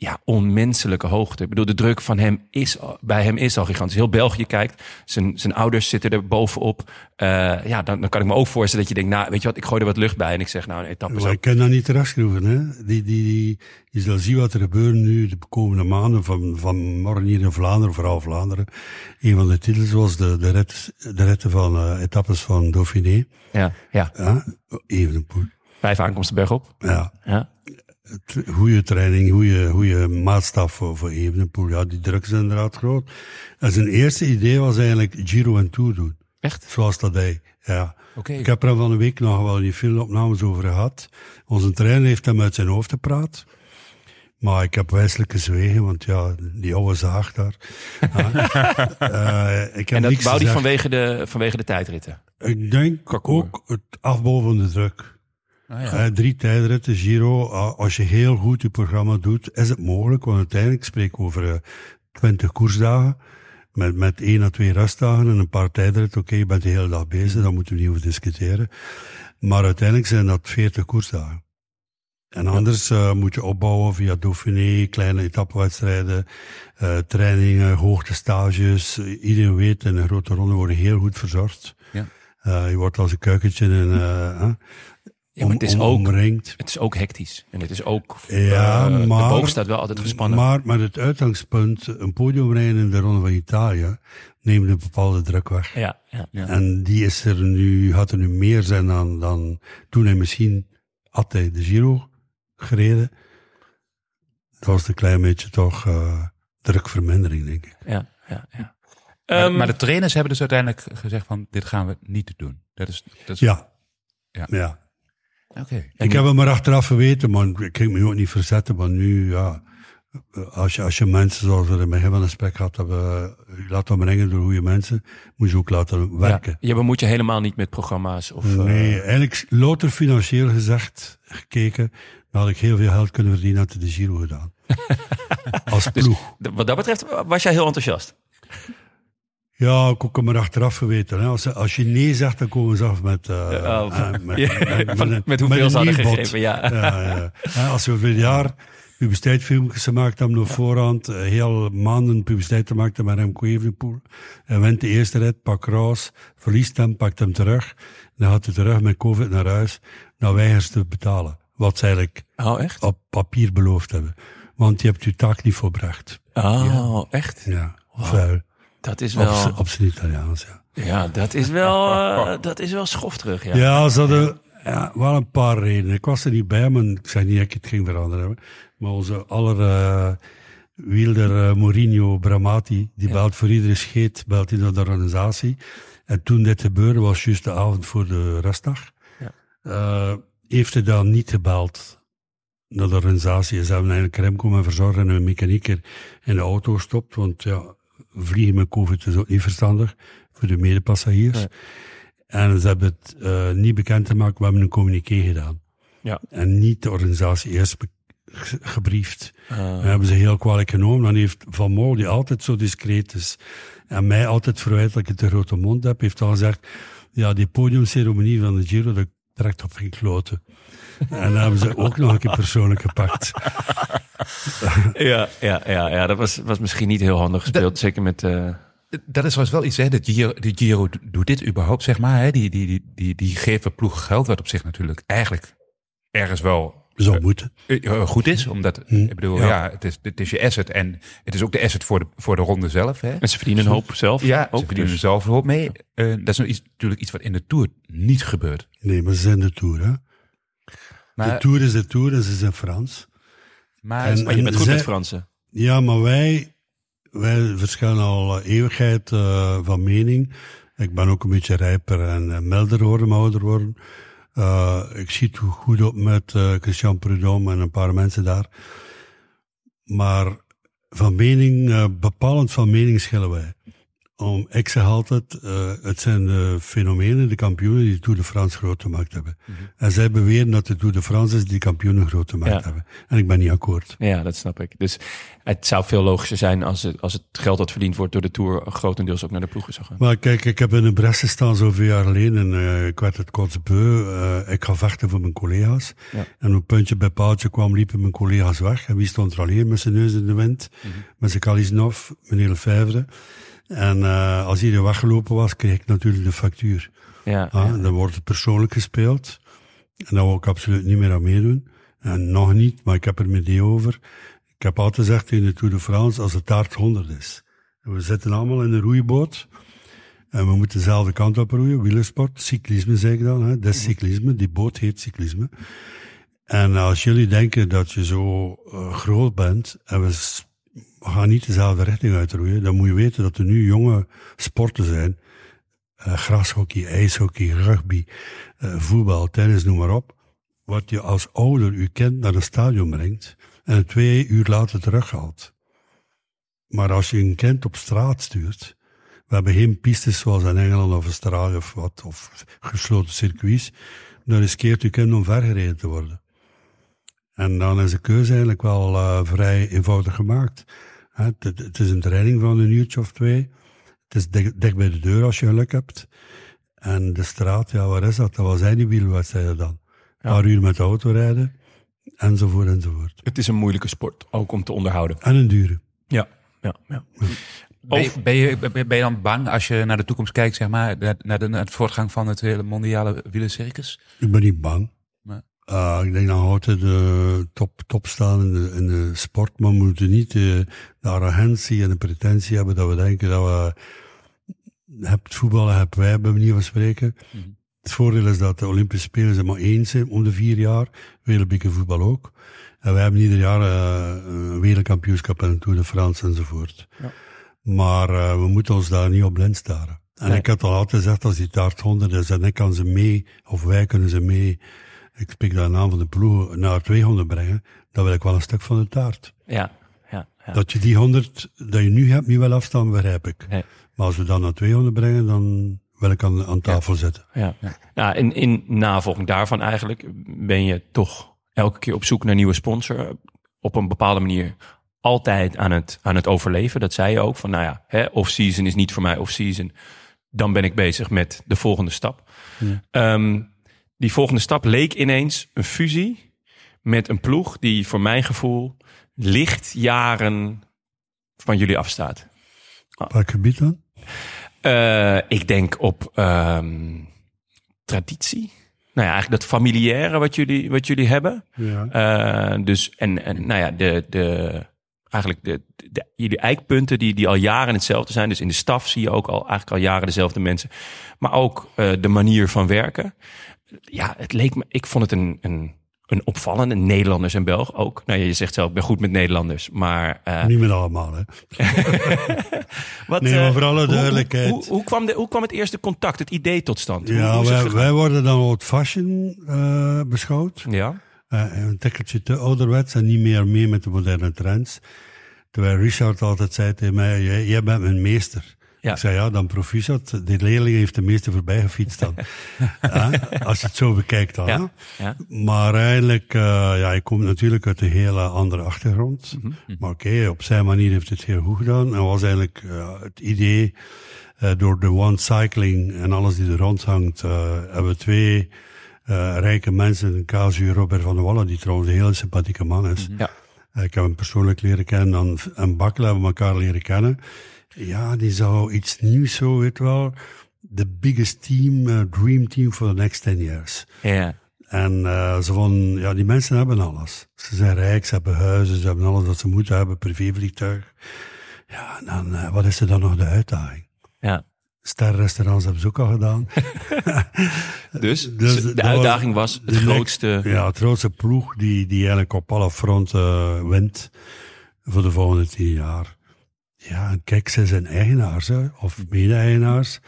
Speaker 2: ja, onmenselijke hoogte. Ik bedoel, de druk van hem is, bij hem is al gigantisch. Heel België kijkt, zijn, zijn ouders zitten er bovenop. Uh, ja, dan, dan kan ik me ook voorstellen dat je denkt, nou, weet je wat, ik gooi er wat lucht bij en ik zeg, nou, een etappe
Speaker 3: zo. Ik kan dat niet terugschroeven, hè. Die, die, die, je zal zien wat er gebeurt nu de komende maanden, van, van morgen hier in Vlaanderen, vooral Vlaanderen. Een van de titels was de, de, rit, de ritten van uh, etappes van Dauphiné.
Speaker 2: Ja, ja.
Speaker 3: ja Evenepoel.
Speaker 2: Vijf aankomsten bergop.
Speaker 3: Ja.
Speaker 2: ja
Speaker 3: goede training, goede, goede maatstaf voor, voor Evenepoel. Ja, die druk is inderdaad groot. En zijn eerste idee was eigenlijk Giro en Tour doen.
Speaker 2: Echt?
Speaker 3: Zoals dat hij, ja.
Speaker 1: Okay.
Speaker 3: Ik heb er van een week nog wel die filmopnames over gehad. Onze trainer heeft hem uit zijn hoofd gepraat. Maar ik heb wijselijk gezwegen, want ja, die oude zaag daar.
Speaker 2: uh, ik heb en dat wou hij vanwege de, vanwege de tijdritten?
Speaker 3: Ik denk ook het afbouwen van de druk. Ah, ja. uh, drie tijdritten, Giro. Uh, als je heel goed je programma doet, is het mogelijk. Want uiteindelijk spreek ik over uh, 20 koersdagen. Met, met één à twee rustdagen en een paar tijdritten. Oké, okay, je bent de hele dag bezig, daar moeten we niet over discussiëren. Maar uiteindelijk zijn dat 40 koersdagen. En anders uh, moet je opbouwen via Dauphiné, kleine etappenwedstrijden, uh, trainingen, hoogtestages. Iedereen weet, in een grote ronde worden heel goed verzorgd.
Speaker 1: Ja.
Speaker 3: Uh, je wordt als een kuikentje in, uh,
Speaker 2: Ja, maar het is
Speaker 3: om-
Speaker 2: ook-. Het is ook hectisch. En het is ook...
Speaker 3: Ja,
Speaker 2: eh,
Speaker 3: maar-
Speaker 2: De boog staat wel altijd gespannen.
Speaker 3: Maar met het uitgangspunt, een podiumrijden in de Ronde van Italië, neemt een bepaalde druk weg.
Speaker 2: ja, ja.
Speaker 3: En die is er nu, had er nu meer zijn dan, dan toen hij misschien had hij de Giro gereden. Dat was een klein beetje toch eh, drukvermindering, denk ik.
Speaker 2: ja, ja, ja.
Speaker 1: Maar,
Speaker 2: Ehm,
Speaker 1: maar de trainers hebben dus uiteindelijk gezegd van dit gaan we niet doen. Dat is, dat is,
Speaker 3: Ja.
Speaker 1: Ja.
Speaker 3: ja. Ik heb het maar achteraf geweten, maar ik kan me ook niet verzetten. Maar nu, ja, als je, als je mensen zoals we in het begin van het gesprek gehad hebben, eh, laten brengen door goede mensen, moet je ook laten werken.
Speaker 2: Ja, je bemoeit je helemaal niet met programma's. Of, eh,
Speaker 3: Nee, eigenlijk louter financieel gezegd, gekeken, dan had ik heel veel geld kunnen verdienen had ik de Giro gedaan. Als ploeg.
Speaker 2: d- wat dat betreft was jij heel enthousiast.
Speaker 3: Ja, ik ook maar achteraf geweten. Hè. Als, als je nee zegt, dan komen ze af met...
Speaker 2: oh, van-
Speaker 3: een-
Speaker 2: met hoeveel ze hadden gegeven, ja.
Speaker 3: ja, ja. Als we voor een jaar publiciteitsfilmpjes gemaakt hebben op voorhand, eh, heel maanden publiciteit gemaakt hebben met Remco Evenepoel. Hij wint de eerste rit, pakt Roos, verliest hem, pakt hem terug. Dan gaat hij terug met COVID naar huis. Dan weigert ze te betalen. Wat ze eigenlijk
Speaker 2: Oh, echt?
Speaker 3: op papier beloofd hebben. Want je hebt je taak niet volbracht.
Speaker 2: Oh, echt?
Speaker 3: Ja, vuil.
Speaker 2: Dat is wel...
Speaker 3: zijn Italiaans, ja.
Speaker 2: Ja, dat is wel, eh, dat is wel schofterig, ja.
Speaker 3: Ja, ze hadden ja, wel een paar redenen. Ik was er niet bij, maar ik zei niet dat ik het ging veranderen. Maar onze aller uh, wielder uh, Mourinho Bramati, die belt voor iedere scheet, belt naar de organisatie. En toen dit gebeurde, was juist de avond voor de rustdag.
Speaker 2: Ja.
Speaker 3: Uh, heeft hij dan niet gebeld naar de organisatie. Ze hebben eigenlijk Remco en verzorger en een mechanieker in de auto gestopt. Want ja, vliegen met COVID is ook niet verstandig voor de medepassagiers. En ze hebben het uh, niet bekend gemaakt, we hebben een communiqué gedaan.
Speaker 2: Ja.
Speaker 3: En niet de organisatie eerst ge gebriefd.
Speaker 2: Uh,
Speaker 3: Dat hebben ze heel kwalijk genomen. Dan heeft Van Mol, die altijd zo discreet is, en mij altijd verwijt dat ik een te grote mond heb, heeft al gezegd, ja, die podiumceremonie van de Giro, dat trekt op geen kloten. En dan hebben ze ook nog een keer persoonlijk gepakt.
Speaker 2: ja, ja, ja, ja, dat was, was misschien niet heel handig gespeeld. Dat, zeker met... Uh...
Speaker 1: Dat is wel iets, hè. De Giro, de Giro doet dit überhaupt, zeg maar. Hè. Die, die, die, die, die geven ploeg geld, wat op zich natuurlijk eigenlijk ergens wel
Speaker 3: Zou uh, moeten.
Speaker 1: Uh, goed is. Omdat, hm. ik bedoel, ja, ja het, is, het is je asset. En het is ook de asset voor de, voor de ronde zelf. Hè.
Speaker 2: En ze verdienen een hoop zelf.
Speaker 1: Ja,
Speaker 2: ook
Speaker 1: ze verdienen
Speaker 2: dus.
Speaker 1: zelf een hoop mee. Uh, dat is iets, natuurlijk iets wat in de Tour niet gebeurt.
Speaker 3: Nee, maar ze zijn de Tour, hè. Maar, de Tour is de Tour en ze zijn Frans.
Speaker 2: Maar, en, maar je bent goed zij, met Fransen.
Speaker 3: Ja, maar wij, wij verschillen al eeuwigheid uh, van mening. Ik ben ook een beetje rijper en uh, milder worden, ouder worden. Uh, ik zie het goed op met uh, Christian Prudhomme en een paar mensen daar. Maar van mening, uh, bepalend van mening schillen wij. Om, ik zeg altijd, uh, het zijn de fenomenen, de kampioenen die de Tour de France groot gemaakt hebben. Mm -hmm. En zij beweren dat de Tour de France is die kampioenen groot gemaakt ja. hebben. En ik ben niet akkoord.
Speaker 2: Ja, dat snap ik. Dus het zou veel logischer zijn als het, als het geld dat verdiend wordt door de Tour grotendeels ook naar de ploegen zou gaan.
Speaker 3: Maar kijk, ik heb in een Brest gestaan zoveel jaar geleden en uh, ik werd het kotsbeu. Uh, ik ga vechten voor mijn collega's. Ja. En op puntje bij paaltje kwam, liepen mijn collega's weg. En wie stond er al hier met zijn neus in de wind? Mm -hmm. Met zijn Kalisnov, meneer Lefebvre. En uh, als iedereen weggelopen was, kreeg ik natuurlijk de factuur.
Speaker 2: Ja,
Speaker 3: ah, ja. Dan wordt het persoonlijk gespeeld. En daar wil ik absoluut niet meer aan meedoen. En nog niet, maar ik heb er met over. Ik heb altijd gezegd in de Tour de France, als het taart 100 is. We zitten allemaal in een roeiboot. En we moeten dezelfde kant op roeien, wielersport, cyclisme zeg ik dan. Hè. Dat is cyclisme, die boot heet cyclisme. En als jullie denken dat je zo uh, groot bent en we we gaan niet dezelfde richting uitroeien. Dan moet je weten dat er nu jonge sporten zijn. Uh, grashockey, ijshockey, rugby, uh, voetbal, tennis, noem maar op. Wat je als ouder je kind naar een stadion brengt en twee uur later terughaalt. Maar als je een kind op straat stuurt, we hebben geen pistes zoals in Engeland of Australië of wat, of gesloten circuits, dan riskeert je kind om vergereden te worden. En dan is de keuze eigenlijk wel uh, vrij eenvoudig gemaakt. Het, is een training van een uurtje of twee. Het is dicht, dicht, bij de deur als je geluk hebt. En de straat, ja, waar is dat? Dat zijn die wielwedstrijden dan. Een ja. paar uur met de auto rijden, enzovoort, enzovoort.
Speaker 2: Het is een moeilijke sport, ook om te onderhouden.
Speaker 3: En een dure.
Speaker 2: Ja, ja, ja.
Speaker 1: Ben je, ben, je, ben je dan bang als je naar de toekomst kijkt, zeg maar, naar, de, naar het voortgang van het hele mondiale wielercircus?
Speaker 3: Ik ben niet bang. Uh, ik denk dat altijd de top, top staan in de, in de sport, maar we moeten niet de, de arrogantie en de pretentie hebben dat we denken dat we hebt voetballen, hebben wij bij manier van spreken. Mm Het voordeel is dat de Olympische Spelen zijn maar eens zijn om de vier jaar, wereldbeker voetbal ook. En wij hebben ieder jaar uh, een wereldkampioenschap en een Tour de France enzovoort. Ja. Maar uh, we moeten ons daar niet op blind staren. En nee. ik heb al altijd gezegd, als die taart 100 is en ik kan ze mee, of wij kunnen ze mee ik spreek daar naam van de ploeg, naar 200 brengen, dan wil ik wel een stuk van de taart.
Speaker 2: Ja, ja, ja.
Speaker 3: Dat je die 100 dat je nu hebt, niet wel afstaan, begrijp ik. Nee. Maar als we dan naar 200 brengen, dan wil ik aan, aan tafel
Speaker 2: ja.
Speaker 3: zitten.
Speaker 2: Ja, ja. Nou, in, in navolging daarvan eigenlijk ben je toch elke keer op zoek naar nieuwe sponsor. Op een bepaalde manier altijd aan het, aan het overleven. Dat zei je ook. Van nou ja, hè, off-season is niet voor mij off-season. Dan ben ik bezig met de volgende stap. Ja. Um, die volgende stap leek ineens een fusie met een ploeg die voor mijn gevoel licht jaren van jullie afstaat.
Speaker 3: Op welk gebied dan?
Speaker 2: Uh, ik denk op um, traditie. Nou ja, eigenlijk dat familiaire wat jullie, wat jullie hebben. Ja. Uh, dus en, en nou ja, de, de, eigenlijk de, de, jullie eikpunten die, die al jaren hetzelfde zijn. Dus in de staf zie je ook al eigenlijk al jaren dezelfde mensen. Maar ook uh, de manier van werken ja, het leek me, ik vond het een, een, een opvallende. Nederlanders en Belg ook. Nou, je zegt zelf, ik ben goed met Nederlanders, maar...
Speaker 3: Uh... Niet met allemaal, hè?
Speaker 2: Wat,
Speaker 3: nee, maar voor alle duidelijkheid.
Speaker 2: Hoe, hoe, hoe, kwam de, hoe kwam het eerste contact, het idee tot stand?
Speaker 3: Ja, wij, wij, worden dan old fashion uh, beschouwd.
Speaker 2: Ja.
Speaker 3: Uh, een tikkeltje te ouderwets en niet meer mee met de moderne trends. Terwijl Richard altijd zei tegen mij, jij, jij bent mijn meester. Ja. Ik zei, ja, dan proficiat. De leerling heeft de meeste voorbij gefietst dan. ja, als je het zo bekijkt dan. Ja. ja. Maar eigenlijk, uh, ja, ik kom natuurlijk uit een hele andere achtergrond. Mm -hmm. Maar oké, okay, op zijn manier heeft het heel goed gedaan. En was eigenlijk uh, het idee, uh, door de one cycling en alles die er rond hangt, hebben we twee rijke mensen, Casu Robert van der Wallen, die trouwens een heel sympathieke man is. Mm -hmm. ja. ik heb hem persoonlijk leren kennen en, en Bakkel hebben we elkaar leren kennen. Ja, die zou iets nieuws zo, weet wel. The biggest team, uh, dream team for the next 10 years.
Speaker 2: Ja.
Speaker 3: En uh, zo van, ja, die mensen hebben alles. Ze zijn rijk, ze hebben huizen, ze hebben alles wat ze moeten hebben, privévliegtuig. Ja, en dan, uh, wat is er dan nog de uitdaging?
Speaker 2: Ja.
Speaker 3: Sterrestaurants hebben ze ook al gedaan.
Speaker 2: dus, dus, de uitdaging was, was het grootste...
Speaker 3: Ja, het grootste ploeg die, die eigenlijk op alle fronten wint voor de volgende tien jaar. Ja, kijk, ze zijn eigenaars, hè, of mede-eigenaars.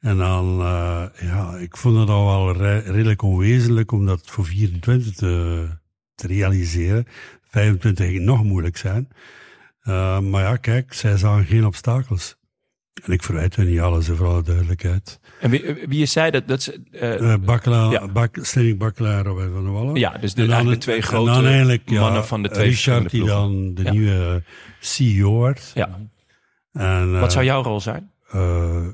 Speaker 3: En dan, uh, ja, ik vond het al wel re redelijk onwezenlijk om dat voor 24 te, te realiseren. 25 ging nog moeilijk zijn. Uh, maar ja, kijk, zij zagen geen obstakels. En ik verwijt hen niet alles, voor alle duidelijkheid.
Speaker 2: En wie, wie is zij dat? dat ze,
Speaker 3: uh, Bakkela, ja. Bak, Bakkelaar Robert van der Wallen.
Speaker 2: Ja, dus de, dan, de twee grote dan eigenlijk, mannen ja, van de twee
Speaker 3: Richard, die dan de ja. nieuwe CEO wordt.
Speaker 2: Ja. En, Wat zou jouw rol zijn?
Speaker 3: Uh,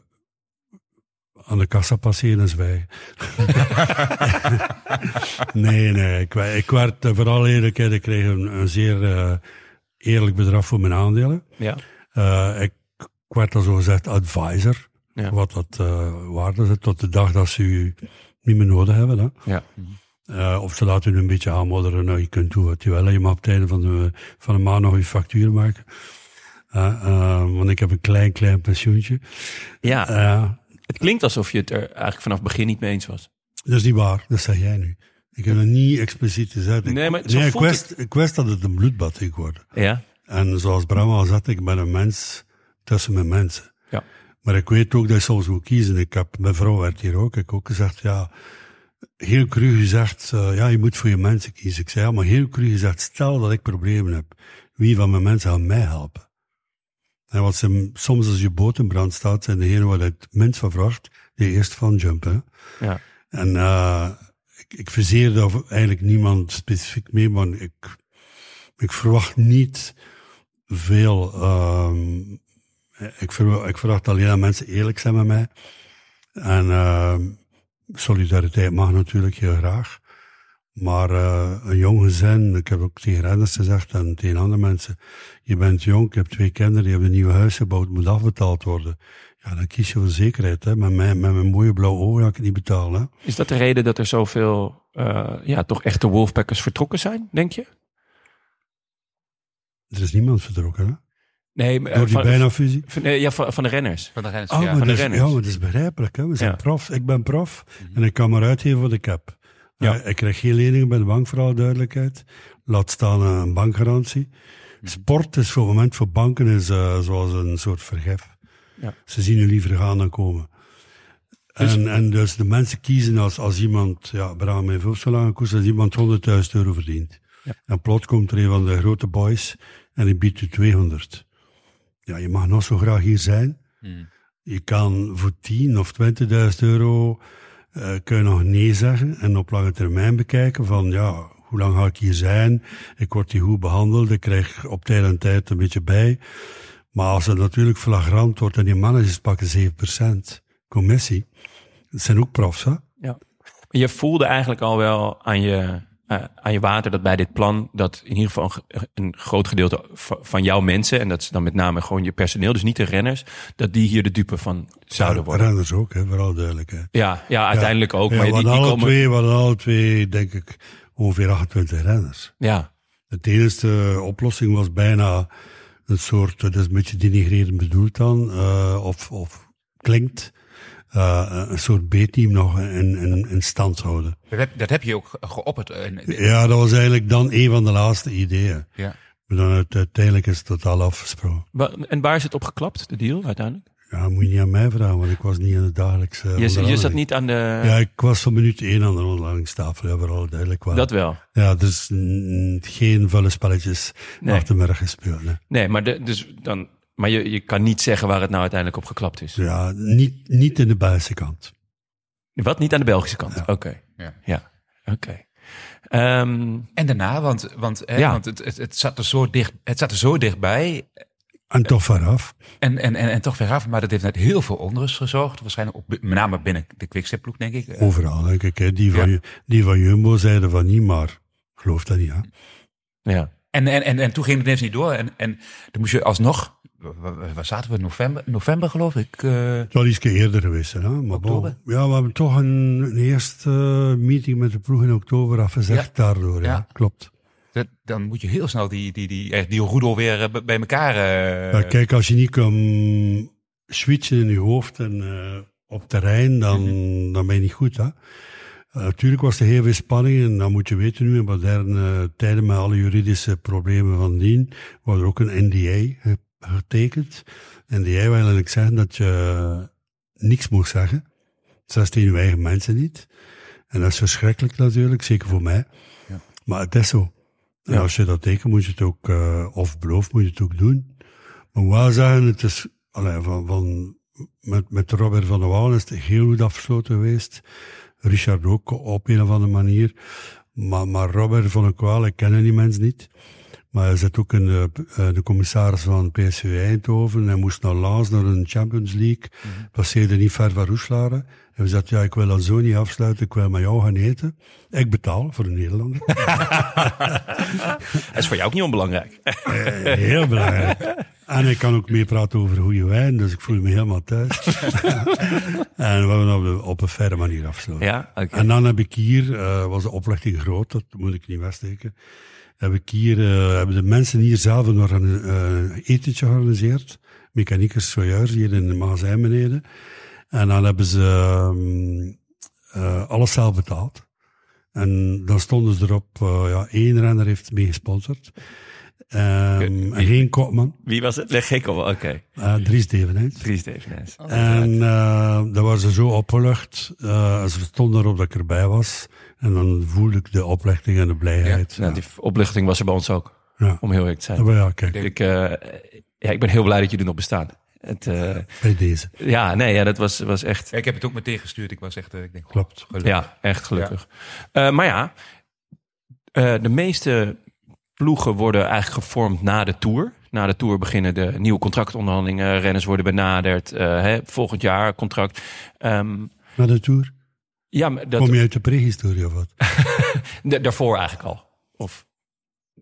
Speaker 3: aan de kassa passeren is wij. nee, nee. Ik, ik werd uh, vooral eerlijkheid, ik kreeg een, een zeer uh, eerlijk bedrag voor mijn aandelen.
Speaker 2: Ja.
Speaker 3: Uh, ik, ik werd al zo gezegd advisor. Ja. Wat dat uh, waarde zit tot de dag dat ze u niet meer nodig hebben. Hè?
Speaker 2: Ja.
Speaker 3: Uh, of ze laten u een beetje aanmodderen. Nou, je kunt doen wat je wil. Je mag op het einde van de, van de maand nog je factuur maken. Uh, uh, want ik heb een klein, klein pensioentje.
Speaker 2: Ja, het klinkt alsof je het er eigenlijk vanaf het begin niet mee eens was.
Speaker 3: Dat is niet waar, dat zeg jij nu. Ik heb het niet expliciet gezegd.
Speaker 2: Nee, maar
Speaker 3: nee, ik, wist, ik wist dat het een bloedbad ging worden.
Speaker 2: Ja.
Speaker 3: En zoals Bram al zat, ik ben een mens tussen mijn mensen.
Speaker 2: Ja.
Speaker 3: Maar ik weet ook dat je soms moet kiezen. Ik heb, mijn vrouw werd hier ook, ik heb ook gezegd, ja, heel cru gezegd, uh, ja, je moet voor je mensen kiezen. Ik zei, ja, maar heel cru gezegd, stel dat ik problemen heb, wie van mijn mensen gaat mij helpen? En wat ze, soms als je boot in brand staat, zijn degenen waar het minst van vraagt, die eerst van jumpen.
Speaker 2: Ja.
Speaker 3: En uh, ik, ik verzeer daar eigenlijk niemand specifiek mee, maar ik, ik verwacht niet veel. Um, ik, ver, ik verwacht alleen dat mensen eerlijk zijn met mij. En uh, solidariteit mag natuurlijk heel graag. Maar uh, een jong gezin, ik heb ook tegen renners gezegd en tegen andere mensen, je bent jong, je hebt twee kinderen, je hebt een nieuw huis gebouwd, moet afbetaald worden. Ja, dan kies je voor zekerheid. Hè. Met, mijn, met mijn mooie blauwe ogen ga ik het niet betalen. Hè.
Speaker 2: Is dat de reden dat er zoveel, uh, ja, toch echte Wolfpackers vertrokken zijn, denk je?
Speaker 3: Er is niemand vertrokken, hè?
Speaker 2: Nee,
Speaker 3: Door die bijna fusie?
Speaker 2: Van, ja, van, van, de renners.
Speaker 1: Van de renners,
Speaker 3: oh,
Speaker 1: ja.
Speaker 3: Van
Speaker 2: de
Speaker 3: is,
Speaker 2: renners.
Speaker 3: Ja, maar dat is begrijpelijk. Hè. We zijn
Speaker 2: Ja.
Speaker 3: prof. Ik ben prof en ik kan maar uitgeven wat ik heb.
Speaker 2: Ja.
Speaker 3: Eh, ik krijg geen leningen bij de bank, voor alle duidelijkheid. Laat staan eh, een bankgarantie. Sport is voor het moment voor banken is, eh, zoals een soort vergif.
Speaker 2: Ja.
Speaker 3: Ze zien je liever gaan dan komen.
Speaker 2: Dus-
Speaker 3: en, en dus de mensen kiezen als, als iemand, ja, Bram heeft ook zo lang gekozen, als iemand 100.000 euro verdient.
Speaker 2: Ja.
Speaker 3: En plots komt er een van de grote boys en die biedt u 200. Ja, je mag nog zo graag hier zijn.
Speaker 1: Hmm.
Speaker 3: Je kan voor 10 of 20.000 euro eh, kun je nog nee zeggen en op lange termijn bekijken van ja, hoe lang ga ik hier zijn? Ik word hier goed behandeld, ik krijg op tijd en tijd een beetje bij. Maar als het natuurlijk flagrant wordt en die managers pakken 7% commissie, dat zijn ook profs, hè?
Speaker 2: Ja. Je voelde eigenlijk al wel aan je, eh, aan je water dat bij dit plan, dat in ieder geval een, een groot gedeelte va- van jouw mensen, en dat is dan met name gewoon je personeel, dus niet de renners, dat die hier de dupe van zouden worden.
Speaker 3: Renners ook, hè, voor alle duidelijkheid.
Speaker 2: Ja, ja uiteindelijk ook.
Speaker 3: Ja,
Speaker 2: maar die, die
Speaker 3: alle
Speaker 2: komen.
Speaker 3: twee, we alle twee, denk ik, ongeveer 28 renners.
Speaker 2: Ja,
Speaker 3: De enige oplossing was bijna een soort, dat is een beetje denigrerend bedoeld dan, eh, of, of klinkt, eh, een soort B-team nog in, in, in stand houden.
Speaker 1: Dat, heb, dat heb je ook geopperd. En-
Speaker 3: Ja, dat was eigenlijk dan een van de laatste ideeën.
Speaker 1: ja.
Speaker 3: Maar dan uit- uiteindelijk is het totaal afgesproken.
Speaker 2: En waar is het op geklapt, de deal uiteindelijk?
Speaker 3: Ja, moet je niet aan mij vragen, want ik was niet in het dagelijkse
Speaker 2: Je, zat niet aan de.
Speaker 3: Ja, ik was van minuut één aan de onderhandelingstafel, ja, voor alle duidelijk wel.
Speaker 2: Dat wel.
Speaker 3: Ja, dus geen vuile spelletjes
Speaker 2: Nee.
Speaker 3: achter me gespeeld. Nee.
Speaker 2: Nee, maar, de, dus dan, maar je, je kan niet zeggen waar het nou uiteindelijk op geklapt is.
Speaker 3: Ja, niet, niet in de Belgische kant.
Speaker 2: Wat? Niet aan de Belgische kant? Oké.
Speaker 1: Ja.
Speaker 2: Ja, oké. Ehm,
Speaker 1: En daarna, want, want, hè,
Speaker 2: Ja.
Speaker 1: want het, het, het, zat er zo dicht, het zat er zo dichtbij.
Speaker 3: En toch vooraf.
Speaker 1: En, en, en, en toch weer af. Maar dat heeft net heel veel onrust gezorgd. Waarschijnlijk ook, met name binnen de quickstep denk ik.
Speaker 3: Overal, denk ik. Hè. Die, van,
Speaker 1: Ja.
Speaker 3: die van Jumbo zeiden van niet, maar geloof dat niet. Hè.
Speaker 2: ja.
Speaker 1: En, en, en, en toen ging het ineens niet door. En, en toen moest je alsnog, waar, zaten we? November, november geloof ik. eh,
Speaker 3: Het is wel iets eerder geweest. Hè. Maar
Speaker 1: Oktober?
Speaker 3: bon, ja, we hebben toch een, een eerste meeting met de ploeg in oktober afgezegd
Speaker 1: Ja.
Speaker 3: daardoor. Ja.
Speaker 1: Ja.
Speaker 3: Klopt.
Speaker 1: dat, dan moet je heel snel die, die, die, echt die roedel weer eh, bij- elkaar. eh,
Speaker 3: Ja, kijk, als je niet kan switchen in je hoofd en eh, op terrein, dan, dan ben je niet goed. Hè? Eh, natuurlijk was er heel veel spanning en dan moet je weten nu in moderne tijden met alle juridische problemen van dien, wordt er ook een NDA ge- getekend. NDA wil eigenlijk zeggen dat je niks mag zeggen, zelfs tegen je eigen mensen niet. En dat is verschrikkelijk natuurlijk, zeker voor mij.
Speaker 1: Ja.
Speaker 3: Maar het is zo. En
Speaker 2: Ja.
Speaker 3: als je dat tekent, moet je het ook, eh, of belooft, moet je het ook doen. Maar wel zeggen, het is, allee, van, van, met, met Robert van der Waal is het heel goed afgesloten geweest. Richard ook op een of andere manier. Maar, maar Robert vond ik wel, ik ken die mens niet. Maar hij zit ook in de, eh, de commissaris van PSV Eindhoven. Hij moest naar Laas, naar een Champions League. Passeerde niet ver van Roeslaren. Hij zei, ja, ik wil dat zo niet afsluiten, ik wil met jou gaan eten. Ik betaal voor een Nederlander.
Speaker 2: Dat is voor jou ook niet onbelangrijk.
Speaker 3: Eh, Heel belangrijk. En ik kan ook meepraten over goede wijn, dus ik voel me helemaal thuis. en we hebben op, een verre manier afgesloten.
Speaker 2: Ja, oké.
Speaker 3: En dan heb ik hier, eh, was de opleiding groot, dat moet ik niet wegsteken. Eh, hebben de mensen hier zelf een eh, etentje georganiseerd. Mechaniekers zojuist hier in de magazijn beneden. En dan hebben ze ehm, eh, alles zelf betaald. En dan stonden ze erop, ja, één renner heeft mee gesponsord. Ehm, en geen kopman,
Speaker 2: Wie was het? Leg ik al. Oké.
Speaker 3: uh, Dries Devenijns.
Speaker 2: Dries Devenijns.
Speaker 3: En uh, daar waren ze zo opgelucht. Uh, ze stonden erop dat ik erbij was. En dan voelde ik de oplichting en de blijheid.
Speaker 2: Nou, die oplichting was er bij ons ook.
Speaker 3: Ja.
Speaker 2: Om heel eerlijk te zijn.
Speaker 3: Maar ja, kijk,
Speaker 2: Ik, uh, ja, ik ben heel blij dat jullie nog bestaan. Het, uh,
Speaker 3: bij deze.
Speaker 2: ja, nee, ja, dat was, was echt...
Speaker 1: Ja, ik heb het ook meteen gestuurd. Ik was echt, uh, ik denk,
Speaker 3: Klopt.
Speaker 1: gelukkig.
Speaker 2: Ja, echt gelukkig. Ja. maar ja, de meeste ploegen worden eigenlijk gevormd na de Tour. Na de Tour beginnen de nieuwe contractonderhandelingen. Renners worden benaderd. Hè, volgend jaar contract. Um,
Speaker 3: na de Tour?
Speaker 2: Ja, maar dat...
Speaker 3: Kom je uit de prehistorie of wat?
Speaker 2: Daarvoor eigenlijk al. Of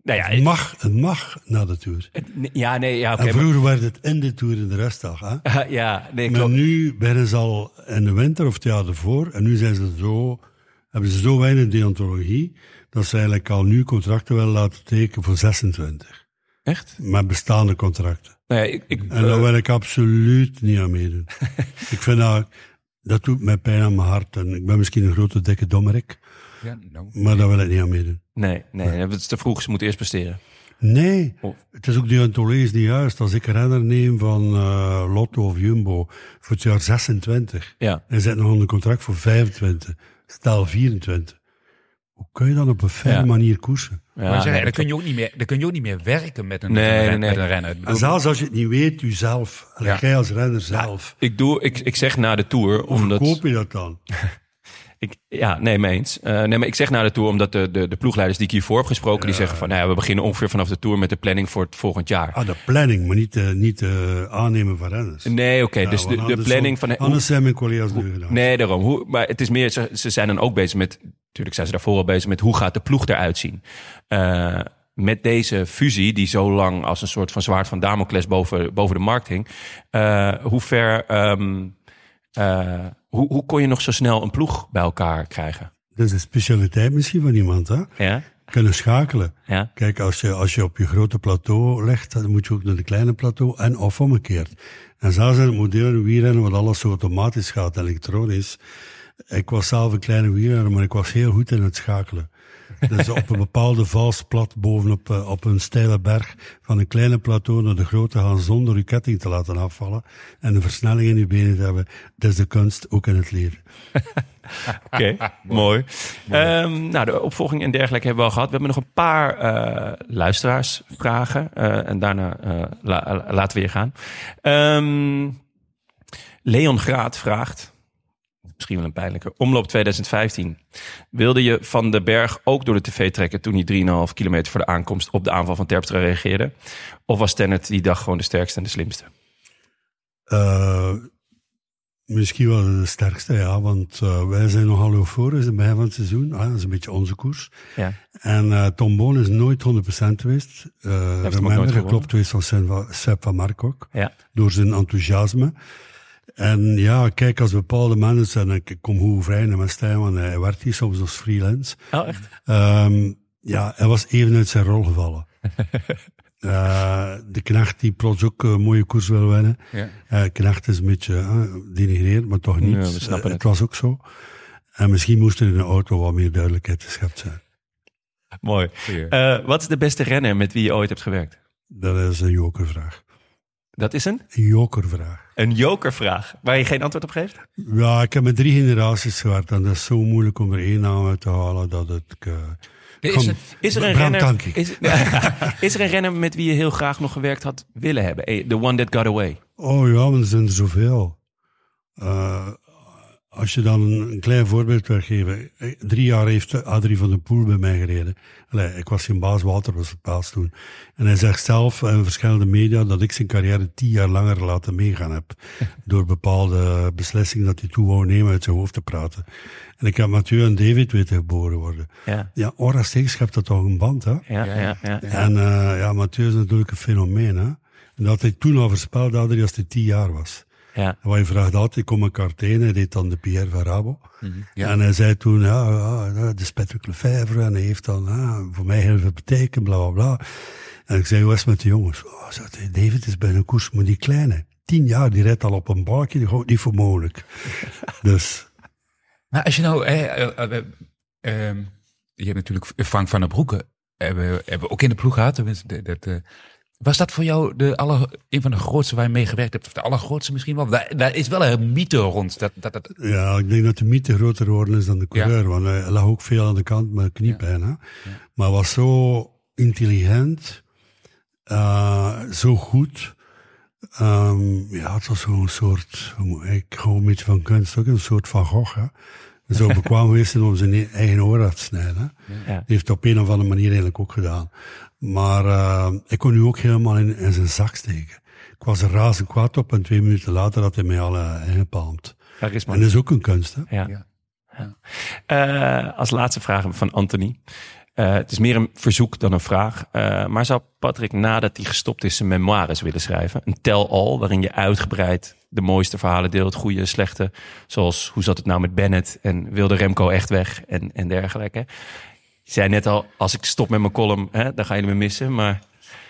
Speaker 2: Nou ja,
Speaker 3: het, mag, het mag na de Tour.
Speaker 2: ja, nee, ja,
Speaker 3: okay, en vroeger werd het in de Tour in de restdag. Hè?
Speaker 2: ja, nee,
Speaker 3: maar nu beginnen ze al in de winter of het jaar ervoor. En nu zijn ze zo, hebben ze zo weinig deontologie, dat ze eigenlijk al nu contracten willen laten tekenen voor 26.
Speaker 2: Echt?
Speaker 3: Met bestaande contracten.
Speaker 2: Nee, ik, ik,
Speaker 3: en daar wil ik absoluut niet aan meedoen. ik vind dat, dat doet mij pijn aan mijn hart. En ik ben misschien een grote, dikke dommerik. Ja, nou, maar daar wil ik niet aan meedoen.
Speaker 2: Nee, nee, nee. het is te vroeg. Ze moeten eerst presteren.
Speaker 3: Nee, het is ook deontologisch niet juist. Als ik een renner neem van uh, Lotto of Jumbo voor het jaar 26
Speaker 2: ja.
Speaker 3: en zet nog een contract voor 25, stel 24. Hoe kun je dan op een fijne manier koersen?
Speaker 1: Ja, maar zeg, dan, kun je ook niet meer, dan kun je ook niet meer werken met een, nee, met met een renner.
Speaker 3: En zelfs als je het niet weet, u zelf, ja. jij als renner zelf.
Speaker 2: ik, doe, ik, ik zeg na de Tour...
Speaker 3: Hoe koop je dat dan?
Speaker 2: Ik, ja, nee, mee eens. Uh, nee, maar ik zeg na de Tour, omdat de, de, de ploegleiders die ik hiervoor heb gesproken, die zeggen van, nou ja, we beginnen ongeveer vanaf de Tour met de planning voor het volgend jaar.
Speaker 3: Ah, de planning, maar niet, uh, niet uh, aannemen van renners.
Speaker 2: Nee, oké, okay, dus de, de planning van...
Speaker 3: Anders zijn mijn collega's nu gedaan.
Speaker 2: Nee, daarom. Hoe, maar het is meer, ze, ze zijn dan ook bezig met, natuurlijk zijn ze daarvoor al bezig met hoe gaat de ploeg eruit zien. met deze fusie, die zo lang als een soort van zwaard van Damocles boven, boven de markt hing, hoe ver... Um, uh, hoe, hoe kon je nog zo snel een ploeg bij elkaar krijgen?
Speaker 3: Dat is een specialiteit misschien van iemand, hè?
Speaker 2: Ja.
Speaker 3: Kunnen schakelen.
Speaker 2: Ja.
Speaker 3: Kijk, als je, als je op je grote plateau legt, dan moet je ook naar de kleine plateau en of omgekeerd. En zelfs in het moderne wielrennen, wat alles zo automatisch gaat, elektronisch. Ik was zelf een kleine wielrenner, maar ik was heel goed in het schakelen. Dus op een bepaalde vals plat bovenop uh, op een steile berg van een kleine plateau naar de grote gaan zonder uw ketting te laten afvallen en de versnelling in uw benen te hebben. Dat is de kunst, ook in het leven.
Speaker 2: Oké, mooi. Um, nou, de opvolging en dergelijke hebben we al gehad. We hebben nog een paar uh, luisteraarsvragen uh, en daarna la laten we weer gaan. Um, Leon Graat vraagt misschien wel een pijnlijke. Omloop 2015. Wilde je Van de Berg ook door de tv trekken toen hij 3,5 kilometer voor de aankomst op de aanval van Terpstra reageerde? Of was Tennet die dag gewoon de sterkste en de slimste?
Speaker 3: Uh, misschien wel de sterkste, ja. Want uh, wij zijn nogal euforisch in het begin van het seizoen. Ah, dat is een beetje onze koers.
Speaker 2: Ja.
Speaker 3: En uh, Tom Boon is nooit 100% geweest. Uh, Remender geklopt geweest van Sepp van Mark ook.
Speaker 2: Ja.
Speaker 3: Door zijn enthousiasme. En ja, kijk, als bepaalde mensen, en ik kom hoe vrij naar mijn stijl, want hij werkt hier soms als freelance.
Speaker 2: Oh, echt?
Speaker 3: Um, ja, hij was even uit zijn rol gevallen. uh, de knecht die plots ook een mooie koers wil winnen.
Speaker 2: Ja.
Speaker 3: Uh, knecht is een beetje uh, denigreerd, maar toch niet.
Speaker 2: Ja, we snappen
Speaker 3: het. het was ook zo. En misschien moest er in de auto wat meer duidelijkheid geschept zijn.
Speaker 2: Mooi. wat is de beste renner met wie je ooit hebt gewerkt?
Speaker 3: Dat is een jokervraag.
Speaker 2: Dat is een?
Speaker 3: Een jokervraag.
Speaker 2: Een jokervraag, waar je geen antwoord op geeft?
Speaker 3: Ja, ik heb met drie generaties gewerkt en dat is zo moeilijk om er één naam uit te halen dat het... Uh,
Speaker 2: is, er, is, er een renner, is, is, er een renner met wie je heel graag nog gewerkt had willen hebben? The one that got away?
Speaker 3: Oh ja, maar er zijn er zoveel. Uh, als je dan een klein voorbeeld wil geven. Drie jaar heeft Adrie van den Poel bij mij gereden. Allee, ik was geen baas, Walter was het baas toen. En hij zegt zelf in verschillende media dat ik zijn carrière tien jaar langer laten meegaan heb. door bepaalde beslissingen dat hij toe wou nemen uit zijn hoofd te praten. En ik heb Mathieu en David weten geboren worden.
Speaker 2: Ja,
Speaker 3: ja Ora Steeks hebt dat toch een band, hè?
Speaker 2: Ja, ja, ja. ja.
Speaker 3: En uh, ja, Mathieu is natuurlijk een fenomeen, hè? En dat hij toen al voorspelde, Adrie, als hij tien jaar was.
Speaker 2: Ja.
Speaker 3: En wat je vraagt altijd, ik kom elkaar tegen, hij deed dan de Pierre van Rabo.
Speaker 2: Mhm.
Speaker 3: ja. En hij zei toen, ja, ja de Patrick Lefevre, en hij heeft dan ja, voor mij heel veel betekend, bla bla bla. En ik zei, hoe is het met de jongens? Oh, zei David is bij een koers, maar die kleine, tien jaar, die rijdt al op een balkje, die gaat niet voor mogelijk. dus.
Speaker 1: Maar als je nou, eh, eh, eh, je hebt natuurlijk Frank van der Broeke, hebben, hebben we ook in de ploeg gehad, dat, dat was dat voor jou de aller, een van de grootste waar je mee gewerkt hebt? Of de allergrootste misschien wel? Daar, daar is wel een mythe rond. Dat, dat, dat...
Speaker 3: Ja, ik denk dat de mythe groter geworden is dan de coureur. Want hij lag ook veel aan de kant met kniepijn. Ja. Maar was zo intelligent, uh, zo goed. Um, ja, het was zo'n soort, ik hou een beetje van kunst ook, een soort van Gogh. Hè? Zo bekwaam geweest om zijn eigen oor af te snijden.
Speaker 2: Ja. Die
Speaker 3: heeft op een of andere manier eigenlijk ook gedaan. Maar uh, ik kon nu ook helemaal in, in, zijn zak steken. Ik was er razend kwaad op en twee minuten later had hij mij al uh, ingepalmd.
Speaker 2: En
Speaker 3: dat is ook een kunst, hè?
Speaker 2: Ja. ja. ja. Uh, als laatste vraag van Anthony. Uh, het is meer een verzoek dan een vraag. Uh, maar zou Patrick nadat hij gestopt is zijn memoires willen schrijven? Een tell-all waarin je uitgebreid de mooiste verhalen deelt. Goede, slechte. Zoals hoe zat het nou met Bennett en wilde Remco echt weg en, en dergelijke. Je zei net al, als ik stop met mijn column, hè, dan ga je me missen. Maar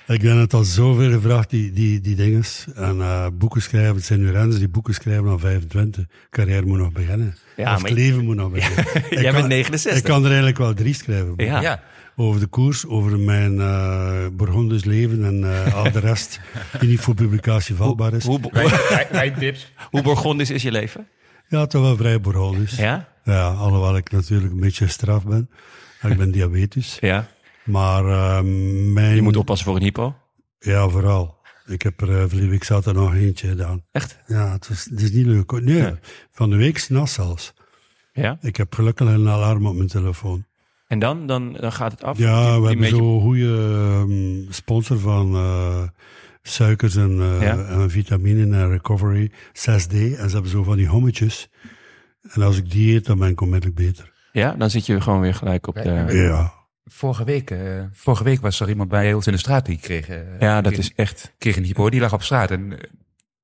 Speaker 3: ik ben het al zoveel gevraagd, die, die, die dingen. En uh, boeken schrijven, het zijn nu renners die boeken schrijven aan 25. Carrière moet nog beginnen. Ja, of het leven moet nog beginnen.
Speaker 2: Ja, jij bent 69.
Speaker 3: Ik kan er eigenlijk wel drie schrijven.
Speaker 2: Ja. ja.
Speaker 3: Over de koers, over mijn uh, Burgondisch leven en uh, al de rest die niet voor publicatie vatbaar is.
Speaker 2: Hoe, hoe, hoe Burgondisch is je leven?
Speaker 3: Ja, toch wel vrij Burgondisch.
Speaker 2: Ja?
Speaker 3: Ja, alhoewel ik natuurlijk een beetje straf ben. Ik ben diabetisch.
Speaker 2: Ja.
Speaker 3: Maar uh, mijn...
Speaker 2: Je moet oppassen voor een hypo?
Speaker 3: Ja, vooral. Ik heb er, uh, verleden week zat er nog eentje gedaan.
Speaker 2: Echt?
Speaker 3: Ja, het is, het is niet leuk. Nee, ja. van de week s'nachts zelfs.
Speaker 2: Ja?
Speaker 3: Ik heb gelukkig een alarm op mijn telefoon.
Speaker 2: En dan, dan, dan gaat het af?
Speaker 3: Ja, die, we hebben zo'n goede um, sponsor van uh, suikers en, uh, ja? en vitamine en recovery, 6D. En ze hebben zo van die hommetjes. En als ik die eet, dan ben ik onmiddellijk beter.
Speaker 2: Ja, dan zit je gewoon weer gelijk op de...
Speaker 3: Ja.
Speaker 1: Vorige week, uh, vorige week was er iemand bij ons in de straat die kreeg. Uh,
Speaker 2: ja, dat
Speaker 1: kreeg,
Speaker 2: is echt.
Speaker 1: Kreeg een hypo, die lag op straat. En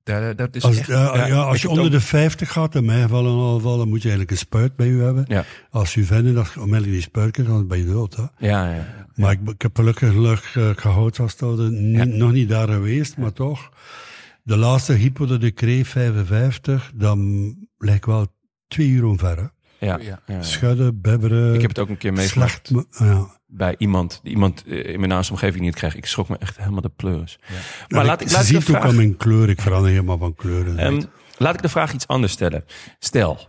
Speaker 1: uh, dat is
Speaker 3: als,
Speaker 1: echt,
Speaker 3: ja, ja, als je onder ook... de 50 gaat, in mijn geval in alle geval, dan moet je eigenlijk een spuit bij je hebben.
Speaker 2: Ja.
Speaker 3: Als je vinden dat je onmiddellijk die spuit krijgt, dan ben je dood. Hè?
Speaker 2: Ja, ja,
Speaker 3: Maar ik, ik heb gelukkig geluk uh, gehouden als ja. nog niet daar geweest, maar toch. De laatste hypo dat ik kreeg, 55, dan lijkt wel twee uur omver.
Speaker 2: Ja, ja, ja,
Speaker 3: Schudden, bebberen.
Speaker 2: Ik heb het ook een keer meegemaakt.
Speaker 3: Ja.
Speaker 2: Bij iemand, iemand in mijn naaste omgeving niet kreeg. Ik schrok me echt helemaal de pleurs.
Speaker 3: Ja. Maar laat ik, ik laat ziet vraag... ook aan mijn kleur. Ik verander helemaal van kleuren.
Speaker 2: Um, laat ik de vraag iets anders stellen. Stel,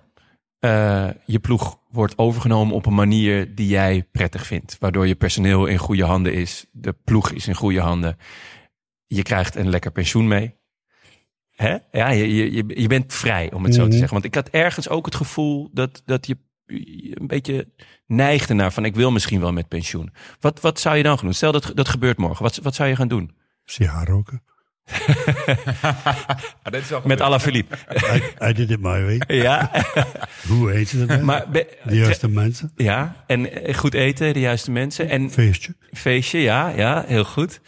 Speaker 2: uh, je ploeg wordt overgenomen op een manier die jij prettig vindt. Waardoor je personeel in goede handen is. De ploeg is in goede handen. Je krijgt een lekker pensioen mee. Hè? Ja, je, je, je bent vrij, om het zo te zeggen. Want ik had ergens ook het gevoel dat, dat je een beetje neigde naar van ik wil misschien wel met pensioen. Wat, wat zou je dan gaan doen? Stel dat dat gebeurt morgen. Wat, wat zou je gaan doen?
Speaker 3: Sigaar roken.
Speaker 2: met Ala Philippe.
Speaker 3: I, I, did it my way.
Speaker 2: Ja.
Speaker 3: Hoe heet je dat?
Speaker 2: Maar
Speaker 3: de juiste mensen.
Speaker 2: Ja, en eh, goed eten, de juiste mensen. En
Speaker 3: feestje.
Speaker 2: Feestje, ja, ja, heel goed.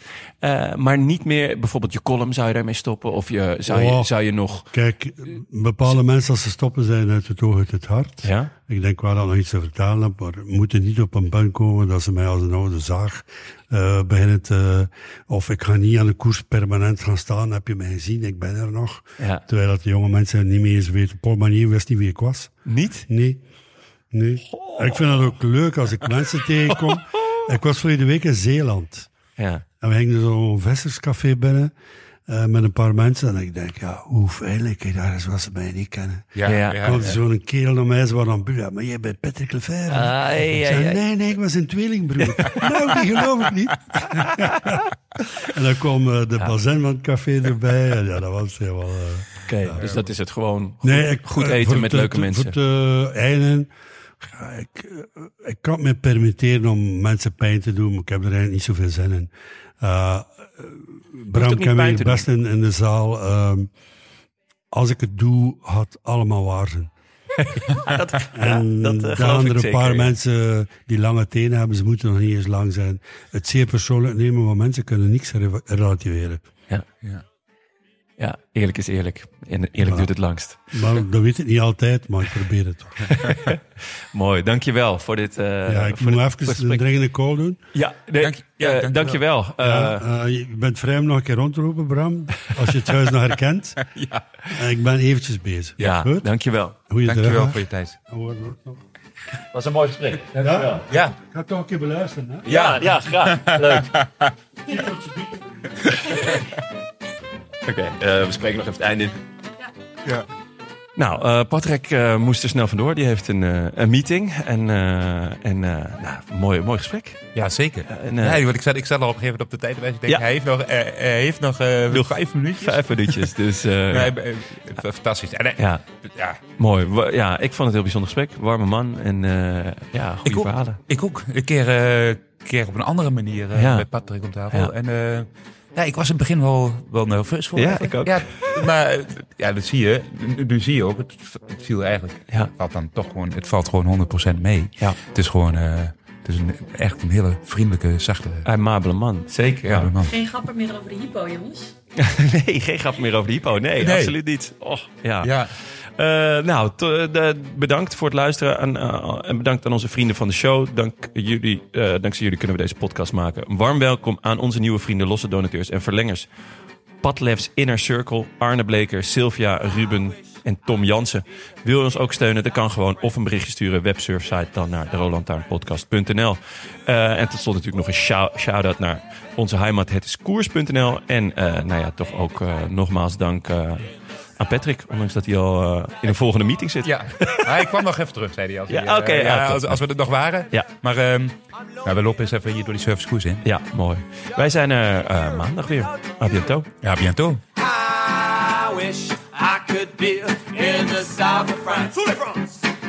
Speaker 2: Uh, maar niet meer, bijvoorbeeld je column zou je daarmee stoppen? Of je, zou, oh, je, zou je nog...
Speaker 3: Kijk, bepaalde mensen als ze stoppen zijn uit het oog, uit het hart.
Speaker 2: Ja?
Speaker 3: Ik denk wel dat nog iets te vertalen heb, maar moeten niet op een punt komen dat ze mij als een oude zaag uh, beginnen te... Of ik ga niet aan de koers permanent gaan staan, heb je mij gezien, ik ben er nog.
Speaker 2: Ja.
Speaker 3: Terwijl dat de jonge mensen niet meer eens weten. Paul Manier wist niet wie ik was.
Speaker 2: Niet?
Speaker 3: Nee. Nee. Oh. Ik vind het ook leuk als ik mensen tegenkom. Ik was vorige week in Zeeland.
Speaker 2: Ja.
Speaker 3: En we gingen zo'n visserscafé binnen. Uh, met een paar mensen. En ik denk, ja, hoe veilig. Kijk, daar is wat ze mij niet kennen.
Speaker 2: Ja, ja. ja
Speaker 3: ja. zo'n kerel naar mij, ze waren dan, ja, maar jij bent Patrick Lefebvre.
Speaker 2: Ah, ja,
Speaker 3: zei, nee, nee, ik was een tweelingbroer. nou, die geloof ik niet. en dan kwam uh, de bazin van het café erbij. En ja, dat was helemaal... Uh,
Speaker 2: Oké, okay, dus dat is het gewoon goed, nee, ik, goed eten met
Speaker 3: de,
Speaker 2: leuke mensen.
Speaker 3: Voor einden... Ja, ik, ik kan me permitteren om mensen pijn te doen, maar ik heb er eigenlijk niet zoveel zin in. Uh, Bram hier best in, in, de zaal. Um, als ik het doe, had allemaal waar zijn.
Speaker 2: ja, dat,
Speaker 3: en
Speaker 2: ja, dat, uh,
Speaker 3: er een
Speaker 2: zeker,
Speaker 3: paar
Speaker 2: ja.
Speaker 3: mensen die lange tenen hebben, ze moeten nog niet eens lang zijn. Het zeer persoonlijk nemen, want mensen kunnen niks re relativeren.
Speaker 2: Ja, ja. Ja, eerlijk is eerlijk. En eerlijk ja. duurt het langst.
Speaker 3: Maar dat weet ik niet altijd, maar ik probeer het toch.
Speaker 2: Mooi, dankjewel voor dit uh,
Speaker 3: Ja, ik
Speaker 2: voor
Speaker 3: moet even een dringende call doen.
Speaker 2: Ja, nee, dank, ja, uh, dankjewel. Uh,
Speaker 3: ja, uh, je bent vrij om nog een keer rond te roepen, Bram. Als je het huis nog herkent.
Speaker 2: ja.
Speaker 3: ik ben eventjes bezig.
Speaker 2: Ja,
Speaker 3: Goed?
Speaker 2: dankjewel.
Speaker 3: Goeie
Speaker 1: dankjewel
Speaker 3: terug,
Speaker 1: voor je tijd.
Speaker 2: was een mooi gesprek. Dankjewel.
Speaker 3: Ja?
Speaker 2: ja.
Speaker 3: Ik ga toch een keer beluisteren, hè?
Speaker 2: Ja, ja, graag. Leuk. Oké, okay, uh, we spreken nog even het einde in.
Speaker 1: Ja.
Speaker 2: Nou, uh, Patrick uh, moest er snel vandoor. Die heeft een, uh, een meeting. En, en nou, mooi, mooi gesprek.
Speaker 1: Ja, zeker.
Speaker 2: En,
Speaker 1: ja, want ik zat, ik zat al op een gegeven moment op de tijd. Ik denk,
Speaker 2: Ja.
Speaker 1: hij heeft nog, hij heeft nog, nog vijf minuutjes.
Speaker 2: Vijf minuutjes. Dus,
Speaker 1: Ja, fantastisch. En,
Speaker 2: ja.
Speaker 1: ja.
Speaker 2: mooi. Ja, ik vond het een heel bijzonder gesprek. Warme man en ja, goede
Speaker 1: Ik ook.
Speaker 2: verhalen.
Speaker 1: Ik ook. Een keer, eh, keer op een andere manier eh,
Speaker 2: Ja.
Speaker 1: met Patrick om tafel.
Speaker 2: Ja.
Speaker 1: En eh, ja, ik was in het begin wel, wel nerveus voor.
Speaker 2: Ja, ik ook.
Speaker 1: Ja, maar ja, dat zie je. Nu, nu zie je ook. Het, het viel eigenlijk.
Speaker 2: Ja.
Speaker 1: Het valt dan toch gewoon. Het valt gewoon 100% mee.
Speaker 2: Ja.
Speaker 1: Het is gewoon. eh, Het is een, echt een hele vriendelijke, zachte...
Speaker 2: Amabele man, zeker. Ja.
Speaker 1: man.
Speaker 4: Geen grappen meer over de hypo, jongens.
Speaker 2: nee, geen grap meer over de hypo. Nee,
Speaker 1: Nee.
Speaker 2: absoluut niet. Oh, ja.
Speaker 1: Ja,
Speaker 2: Eh, nou, de- bedankt voor het luisteren. En, eh, en bedankt aan onze vrienden van de show. Dank jullie, eh, dankzij jullie kunnen we deze podcast maken. Een warm welkom aan onze nieuwe vrienden, losse donateurs en verlengers. Padlefs Inner Circle, Arne Bleker, Sylvia, Ruben en Tom Jansen. Wil je ons ook steunen? Dat kan gewoon of een berichtje sturen. Websurfsite dan naar rolandtaarnpodcast.nl. Eh en tot slot natuurlijk nog een shou- shout-out naar onze heimat het is koers.nl. En eh, nou ja, toch ook eh, nogmaals dank eh, aan Patrick. Ondanks dat hij al eh, in een volgende meeting zit.
Speaker 1: ja. Ah, ik kwam nog even terug, zei hij. Als,
Speaker 2: Ja,
Speaker 1: hij,
Speaker 2: oké, ja, top.
Speaker 1: als, als we er nog waren.
Speaker 2: Ja.
Speaker 1: Maar ehm, nou, we lopen eens even hier door die service koers in.
Speaker 2: Ja, mooi. Wij zijn er eh, maandag weer. A bientôt.
Speaker 1: Ja, bientôt.
Speaker 5: I wish I could be in the south of France.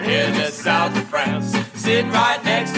Speaker 5: In the south of France. Sitting right next